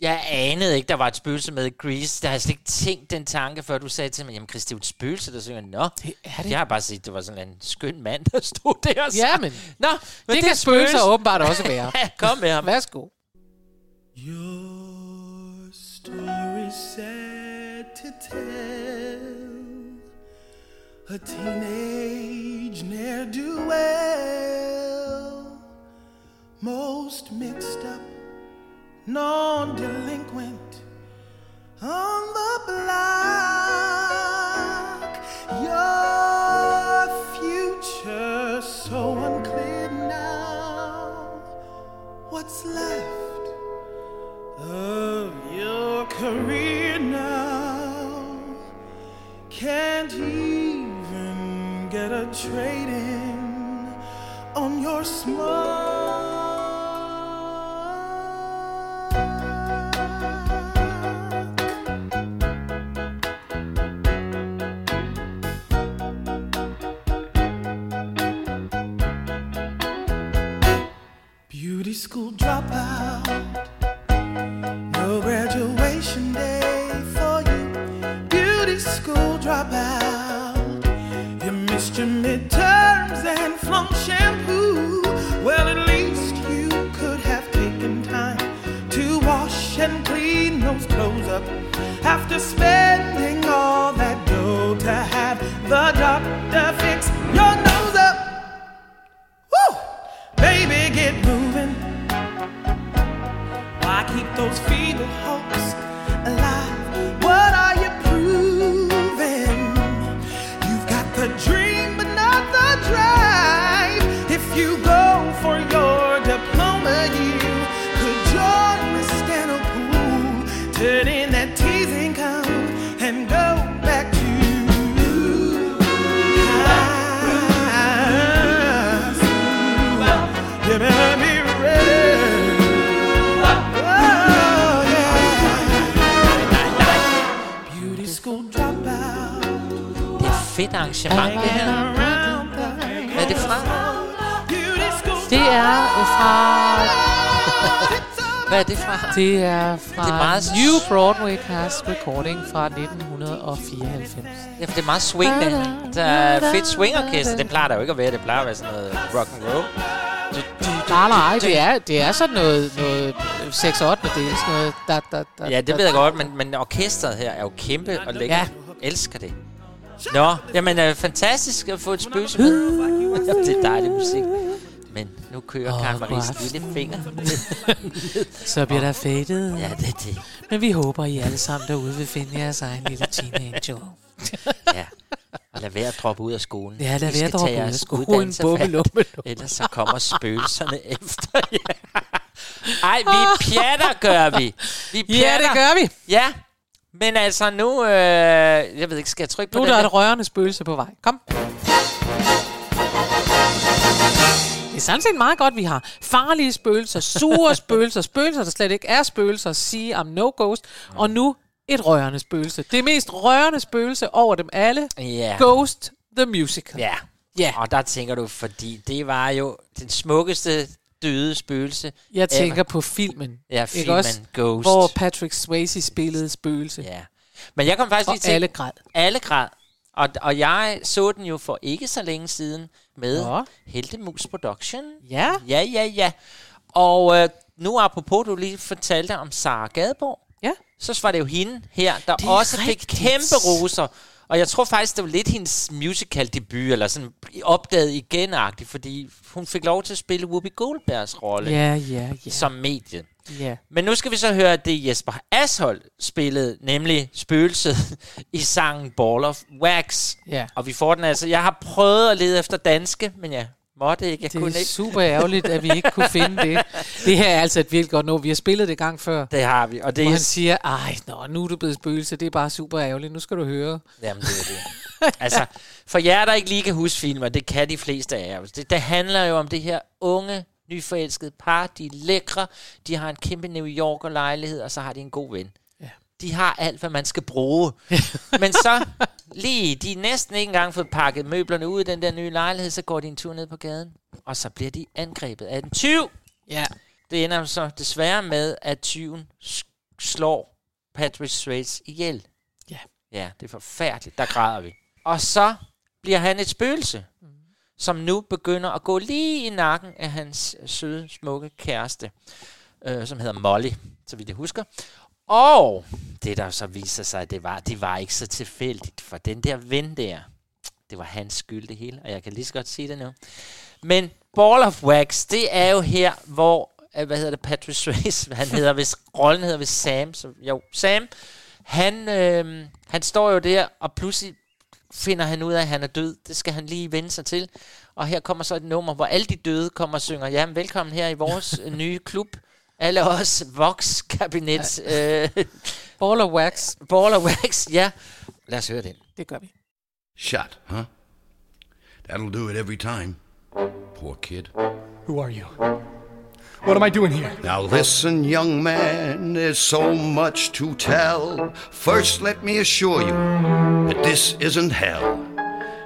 jeg anede ikke, der var et spøgelse med Grease. Der har jeg slet ikke tænkt den tanke, før du sagde til mig, jamen Chris, det er jo et spøgelse, der synger. Nå, Det er det. jeg har bare set, det var sådan en skøn mand, der stod der og Ja, men Nå, men det, kan er spøgelser åbenbart også være. Kom med ham. Værsgo. Your story's sad to tell. A teenage ne'er do well, most mixed up, non delinquent on the block. Your future so unclear now. What's left? of your career now. Can't even get a trade in on your smile. Beauty school dropout. No graduation day for you. Beauty school dropout. You missed your midterms and flunked arrangement, det her. Hvad er det fra? Det er øh, fra... Hvad er det fra? Det er fra Det er meget- New Broadway Cast Recording fra 1994. Ja, for det er meget swingende. Der er fedt swingorkester. Det plejer der jo ikke at være. Det plejer at være sådan noget rock and roll. Nej, nej, det er, det er sådan noget, noget 6 8 del, sådan noget. Da, da, da, Ja, det ved jeg godt, men, men orkestret her er jo kæmpe og lækker. Ja. Ja. elsker det. Nå, jamen øh, fantastisk at få et spøgelse med. det er dejlig musik. Men nu kører Åh, oh, Karen Maries lille finger. Så bliver der fadet. Ja, det er det. Men vi håber, I alle sammen derude vil finde jeres egen lille teenager. Ja. Og lad være at droppe ud af skolen. Ja, lad I være skal at droppe tage ud af jeres skolen. uddannelser Bumme, fat, lumme, lumme. Ellers så kommer spøgelserne efter jer. Ej, vi pjatter, gør vi. Vi Ja, pjatter. det gør vi. Ja, men altså nu... Øh, jeg ved ikke, skal jeg trykke på Nu er den der der? et rørende spøgelse på vej. Kom. Det er sådan set meget godt, vi har farlige spøgelser, sure spøgelser, spøgelser, der slet ikke er spøgelser, sige I'm no ghost, og nu et rørende spøgelse. Det mest rørende spøgelse over dem alle. Ja. Ghost the Musical. Ja. Ja. Og der tænker du, fordi det var jo den smukkeste døde spøgelse. Jeg tænker ever. på filmen. Ja, ikke filmen også? Ghost. Hvor Patrick Swayze spillede spøgelse. Ja. Men jeg kom faktisk Og lige til... alle græd. Alle græd. Og, og jeg så den jo for ikke så længe siden med Nå. Heltemus Production. Ja. Ja, ja, ja. Og øh, nu apropos, du lige fortalte om Sara Gadeborg. Ja. Så var det jo hende her, der er også fik rigtigt. kæmpe roser. Og jeg tror faktisk, det var lidt hendes musical-debut, eller sådan opdaget igen fordi hun fik lov til at spille Whoopi Goldbergs rolle Ja, ja, ja. som medie. ja. Men nu skal vi så høre det, Jesper Ashold spillede, nemlig spøgelset i sangen Ball of Wax. Ja. Og vi får den altså. Jeg har prøvet at lede efter danske, men jeg måtte ikke. Jeg Det kunne er ikke. super ærgerligt, at vi ikke kunne finde det. Det her er altså et virkelig godt nummer. Vi har spillet det gang før. Det har vi. Og det Hvor er han siger, ej, nå, nu er du blevet spøgelse. Det er bare super ærgerligt. Nu skal du høre. Jamen, det er det. altså, for jer, der ikke lige kan huske filmer, det kan de fleste af jer. Det, det handler jo om det her unge, nyforelskede par. De er lækre. De har en kæmpe New Yorker lejlighed, og så har de en god ven. De har alt, hvad man skal bruge. Men så lige, de er næsten ikke engang fået pakket møblerne ud i den der nye lejlighed, så går de en tur ned på gaden, og så bliver de angrebet af en tyv. Ja. Det ender så desværre med, at tyven slår Patrick Swayze ihjel. Ja. Ja, det er forfærdeligt. Der græder vi. Og så bliver han et spøgelse, mm. som nu begynder at gå lige i nakken af hans søde, smukke kæreste, øh, som hedder Molly, så vidt jeg husker. Og det, der så viser sig, det var, det var ikke så tilfældigt, for den der ven der, det var hans skyld det hele, og jeg kan lige så godt sige det nu. Men Ball of Wax, det er jo her, hvor, øh, hvad hedder det, Patrick Swayze, han hedder, hvis rollen hedder ved Sam, så, jo, Sam, han, øh, han står jo der, og pludselig finder han ud af, at han er død. Det skal han lige vende sig til. Og her kommer så et nummer, hvor alle de døde kommer og synger, jamen velkommen her i vores øh, nye klub. Alle os Vox-kabinet. Øh, Ball of Wax. Ball of Wax, ja. Lad os høre den. Det gør vi. Shot, huh? That'll do it every time. Poor kid. Who are you? What am I doing here? Now listen, young man, there's so much to tell. First, let me assure you that this isn't hell.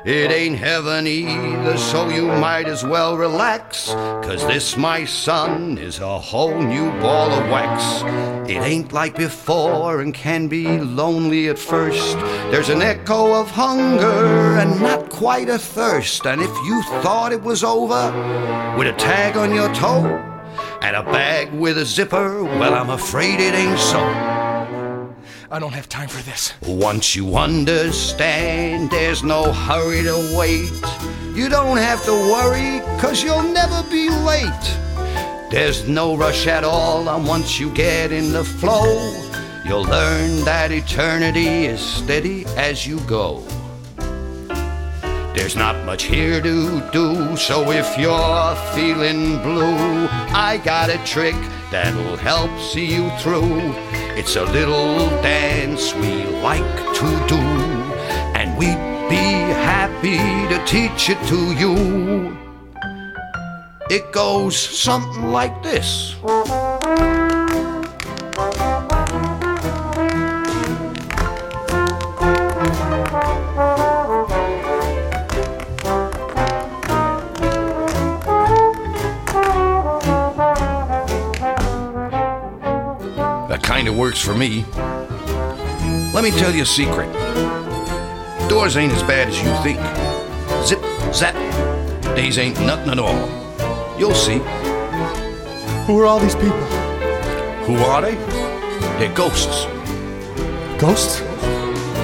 It ain't heaven either, so you might as well relax. Cause this, my son, is a whole new ball of wax. It ain't like before and can be lonely at first. There's an echo of hunger and not quite a thirst. And if you thought it was over with a tag on your toe and a bag with a zipper, well, I'm afraid it ain't so. I don't have time for this. Once you understand, there's no hurry to wait. You don't have to worry, cause you'll never be late. There's no rush at all, and once you get in the flow, you'll learn that eternity is steady as you go. There's not much here to do, so if you're feeling blue, I got a trick that'll help see you through. It's a little dance we like to do, and we'd be happy to teach it to you. It goes something like this. Works for me. Let me tell you a secret. Doors ain't as bad as you think. Zip, zap. Days ain't nothing at all. You'll see. Who are all these people? Who are they? They're ghosts. Ghosts?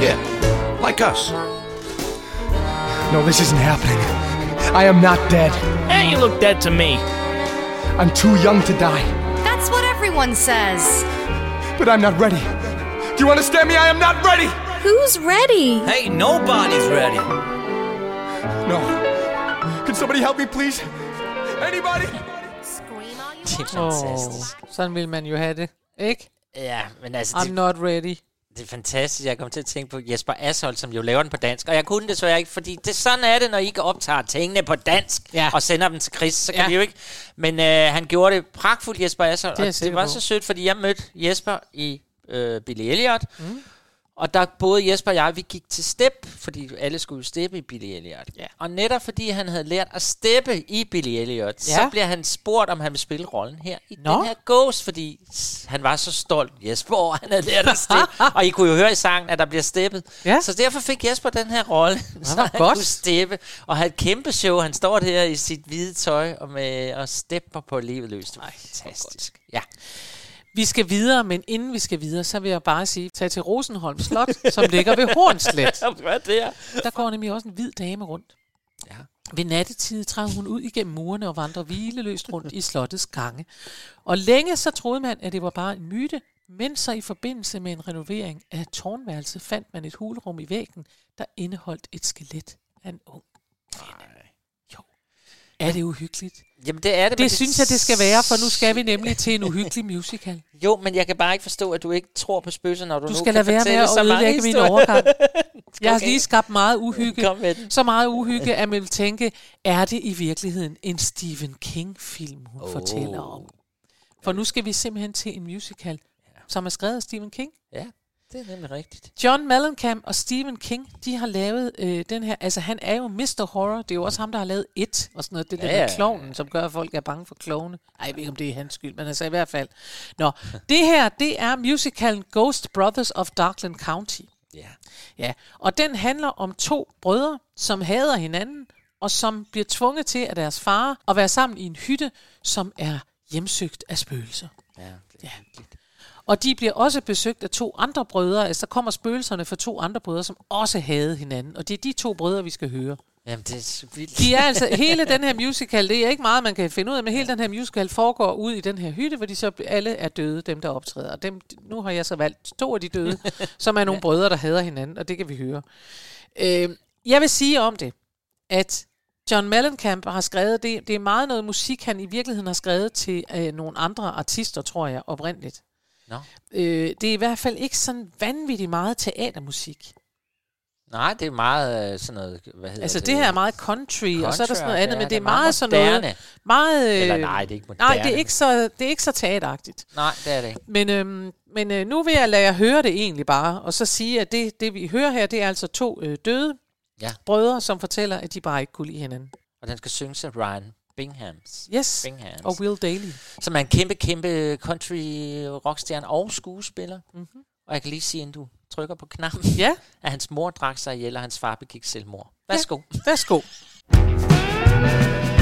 Yeah, like us. No, this isn't happening. I am not dead. Hey, you look dead to me. I'm too young to die, That's what everyone says. But I'm not ready. Do you understand me? I am not ready. Who's ready? Hey, nobody's ready. No. Can somebody help me, please? Anybody? Det Åh, fantastisk. sådan vil man jo have det, ikke? Ja, men altså, I'm det, not ready. Det er fantastisk. Jeg kom til at tænke på Jesper Ashold, som jo laver den på dansk. Og jeg kunne det så ikke, fordi det, sådan er det, når I ikke optager tingene på dansk Ja. og sender dem til Chris. Så kan Ja. vi jo ikke. Men øh, han gjorde det pragtfuldt, Jesper Ashold. Det jeg og det var på. så sødt, fordi jeg mødte Jesper i øh, Billy Elliot. Mm. Og der både Jesper og jeg, vi gik til step, fordi alle skulle steppe i Billy Elliot. Ja. Og netop fordi han havde lært at steppe i Billy Elliot, ja. så bliver han spurgt, om han vil spille rollen her i Nå. den her Ghost, fordi han var så stolt, Jesper, over, han havde lært at steppe. og I kunne jo høre i sangen, at der bliver steppet. Ja. Så derfor fik Jesper den her rolle, så han godt. kunne steppe. Og havde et kæmpe show. Han står der i sit hvide tøj og, med, og stepper på livet løs. Det var fantastisk. Ja. Vi skal videre, men inden vi skal videre, så vil jeg bare sige, tag til Rosenholm Slot, som ligger ved Hornslet. Hvad er det her? Der går nemlig også en hvid dame rundt. Ja. Ved nattetid træder hun ud igennem murene og vandrer hvileløst rundt i slottets gange. Og længe så troede man, at det var bare en myte, men så i forbindelse med en renovering af tårnværelset fandt man et hulrum i væggen, der indeholdt et skelet af en ung kvinde. Er det uhyggeligt? Jamen det er det. men Det synes jeg, det skal være, for nu skal vi nemlig til en uhyggelig musical. Jo, men jeg kan bare ikke forstå, at du ikke tror på spøgelser, når du, Du nu skal lade være med at ødelægge min overgang. Jeg har Okay. lige skabt meget uhygge. Så meget uhygge, at man vil tænke, er det i virkeligheden en Stephen King-film, hun oh. fortæller om? For nu skal vi simpelthen til en musical, som er skrevet af Stephen King. Ja, det er nemlig rigtigt. John Mellencamp og Stephen King, de har lavet øh, den her, altså han er jo Mr. Horror, det er jo også ham, der har lavet It, og sådan noget, det der Ja, ja, ja, med klovnen, som gør, at folk er bange for klovne. Ej, jeg ved ikke, om det er hans skyld, men altså i hvert fald. Nå, det her, det er musicalen Ghost Brothers of Darkland County. Ja. Ja, og den handler om to brødre, som hader hinanden, og som bliver tvunget til af deres far at være sammen i en hytte, som er hjemsøgt af spøgelser. Ja, det er Ja. Og de bliver også besøgt af to andre brødre. Altså, der kommer spøgelserne fra to andre brødre, som også havde hinanden. Og det er de to brødre, vi skal høre. Jamen, det er så vildt. De er altså, hele den her musical, det er ikke meget, man kan finde ud af, men hele den her musical foregår ud i den her hytte, hvor de så alle er døde, dem der optræder. Og dem, nu har jeg så valgt to af de døde, som er nogle brødre, der hader hinanden, og det kan vi høre. Øh, jeg vil sige om det, at John Mellencamp har skrevet, det, det er meget noget musik, han i virkeligheden har skrevet til øh, nogle andre artister, tror jeg, oprindeligt. Nå. Øh, det er i hvert fald ikke sådan vanvittigt meget teatermusik. Nej, det er meget øh, sådan noget, hvad hedder Altså det? det her er meget country, og så er der sådan noget Country, andet, ja, men det er meget meget sådan noget... moderne. Meget, øh, Eller nej, det er ikke Nej, det moderne. er ikke så, det er ikke så teateragtigt. Nej, det er det ikke. Men, øhm, men øh, nu vil jeg lade jer høre det egentlig bare, og så sige, at det, det vi hører her, det er altså to øh, døde Ja. brødre, som fortæller, at de bare ikke kunne lide hinanden. Og den skal synges af Ryan Binghams. Yes, Binghams. og Will Daly. Som er en kæmpe, kæmpe country rockstjerne og skuespiller. Mm-hmm. Og jeg kan lige sige, inden du trykker på knappen, Ja. at hans mor drak sig ihjel, og hans far begik selvmord. Værsgo. Ja. Værsgo.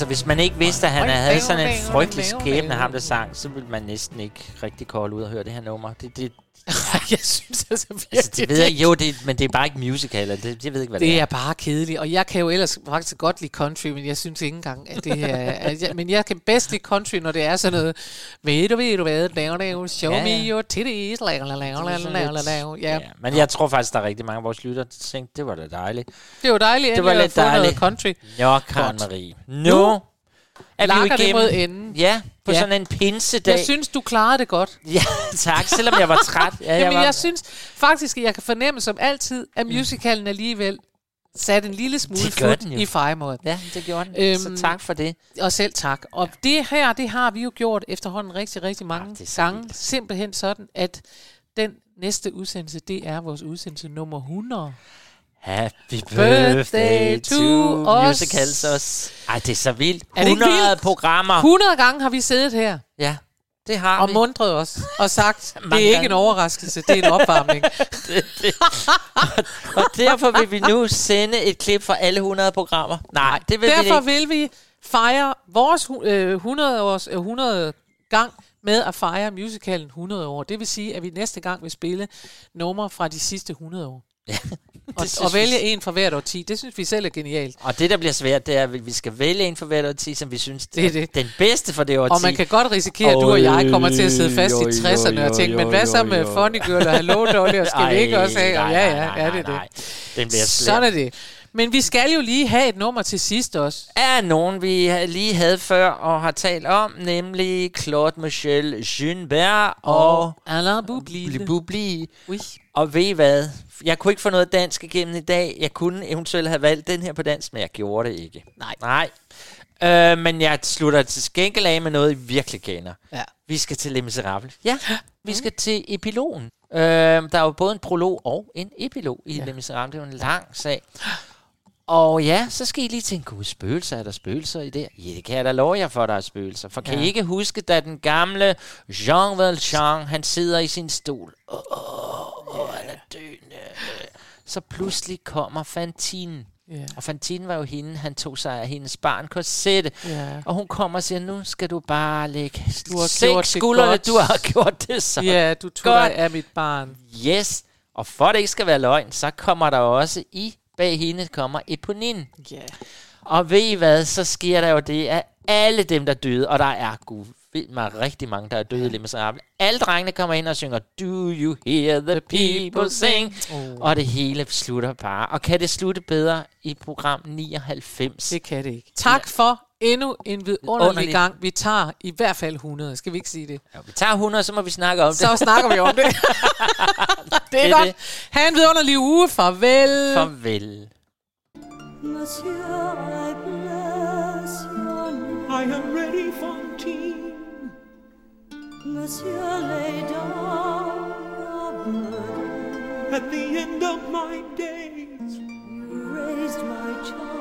Altså, hvis man ikke vidste, at han havde sådan en frygtelig skæbne, ham der sang, så ville man næsten ikke rigtig kolde ud og høre det her nummer. Det, det, jeg synes altså virkelig... altså, det ved jeg, jo, det, men det er bare ikke musical, og det, jeg ved ikke, hvad det, Det er bare kedeligt, og jeg kan jo ellers faktisk godt lide country, men jeg synes ikke engang, at det her... at jeg, men jeg kan bedst lide country, når det er sådan noget... Ved du, ved du hvad? Down, down, show Ja, me ja. your titties. La, la, la, la, la, la, la, la. Ja, Men jeg tror faktisk, der er rigtig mange af vores lyttere, der tænkte, det var da dejligt. det var dejligt, Det var lidt noget dejligt. country. Nå, Karen. Marie. Nu Nu er vi jo igennem. mod enden. Ja, på Ja. sådan en pinsedag. Jeg synes, du klarede det godt. Ja, tak, selvom jeg var træt. Ja, Jamen, var... jeg synes faktisk, at jeg kan fornemme som altid, at musicalen alligevel satte en lille smule fod i fejmåden. Ja, det gjorde den. Så tak for det. Og selv tak. Og det her, det har vi jo gjort efterhånden rigtig, rigtig mange så gange. Simpelthen sådan, at den næste udsendelse, det er vores udsendelse nummer 100. Happy Birthday to us. musicals os. Ej, det er så vildt. Er det ikke 100 vildt? programmer. 100 gange har vi siddet her Ja, det har og vi. mundret os og sagt, det er ikke gange. en overraskelse, det er en opvarmning. Og derfor vil vi nu sende et klip fra alle 100 programmer. Nej, det vil vi Derfor ikke. vil vi fejre vores øh, 100 års øh, 100 gang med at fejre musicalen 100 år. Det vil sige, at vi næste gang vil spille numre fra de sidste 100 år. Ja, og, og vi- vælge en fra hvert år 10. Det synes vi selv er genialt. Og det, der bliver svært, det er, at vi skal vælge en for hvert årti, som vi synes Det er er det. den bedste for det årti. Og man kan godt risikere, at du og jeg kommer til at sidde fast i 60'erne og tænke, men hvad så med Funny Girl og Hello Dolly, og skal vi ikke også have? Og ja, ja, ja, det er det. Den bliver Sådan er det. Men vi skal jo lige have et nummer til sidst også. er nogen, vi lige havde før og har talt om, nemlig Claude Michel Junberg og Alain Bubli. Bubli. Oui. Og ved I hvad? Jeg kunne ikke få noget dansk igennem i dag. Jeg kunne eventuelt have valgt den her på dansk, men jeg gjorde det ikke. Nej. Nej. Øh, men jeg slutter til skænkel af med noget, I virkelig kender. Ja. Vi skal til Les Miserables. Ja, vi skal til epilogen. Øh, der er jo både en prolog og en epilog i ja. Les Miserables. Det er jo en lang sag. Og ja, så skal I lige tænke, gud, spøgelser, er der spøgelser i det? Ja, det kan jeg da love jer for, der er spøgelser. For kan Ja. I ikke huske, da den gamle Jean Valjean, han sidder i sin stol. Åh, oh, oh, han er døende. Så pludselig kommer Fantine. Ja. Og Fantine var jo hende, han tog sig af hendes barn Cosette. Ja. Og hun kommer og siger, nu skal du bare lægge Du har gjort skuldrene, du har gjort det så Ja, du tog godt. dig af mit barn. Yes, og for det ikke skal være løgn, så kommer der også i bag hende kommer Eponine. Ja. Og ved I hvad, så sker der jo det, at alle dem, der døde, og der er gud ved mig rigtig mange, der er døde i Les Miserables. Alle drengene kommer ind og synger, Do you hear the people sing? Oh. Og det hele slutter bare. Og kan det slutte bedre i program 99? Det kan det ikke. Tak for endnu en vidunderlig Underlig. gang. Vi tager i hvert fald 100. Skal vi ikke sige det? Ja, vi tager 100, så må vi snakke om det. Så snakker vi om det. det er Det godt. det. Ha' en vidunderlig uge. Farvel. Farvel. Monsieur, I bless your name. I am ready, Fantine. Monsieur, lay down your burden. At the end of my days, You raised my child.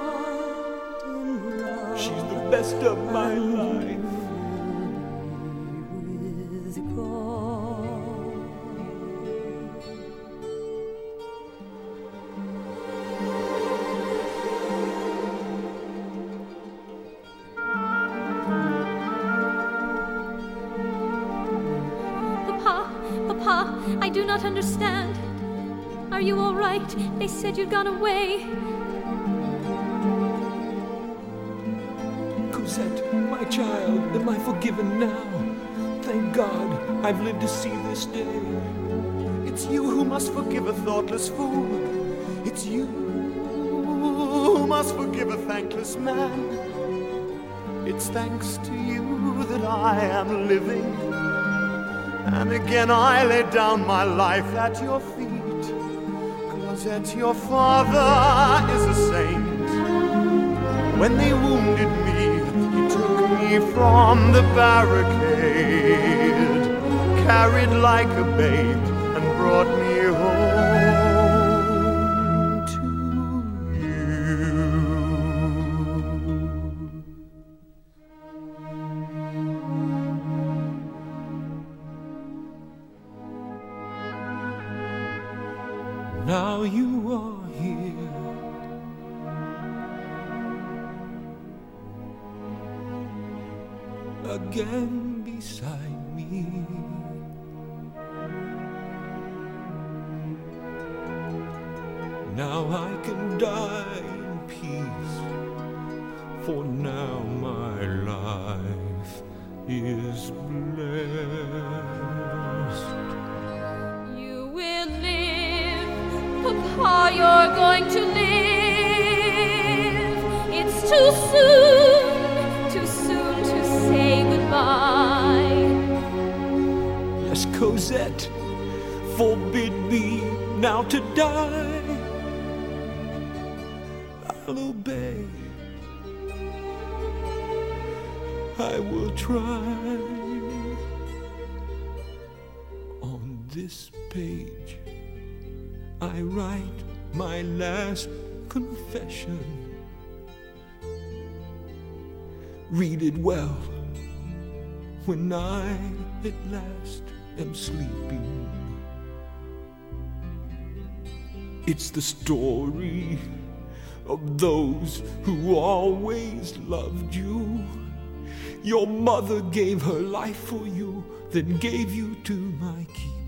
She's the best of my life. Papa, Papa, I do not understand. Are you all right? They said you'd gone away. Cosette, my child, am I forgiven now? Thank God I've lived to see this day. It's you who must forgive a thoughtless fool. It's you who must forgive a thankless man. It's thanks to you that I am living. And again I lay down my life at your feet. Cosette, your father is a saint. When they wounded me, from the barricade, carried like a babe, and brought me I write my last confession. Read it well when I at last am sleeping. It's the story of those who always loved you. Your mother gave her life for you, then gave you to my keeping.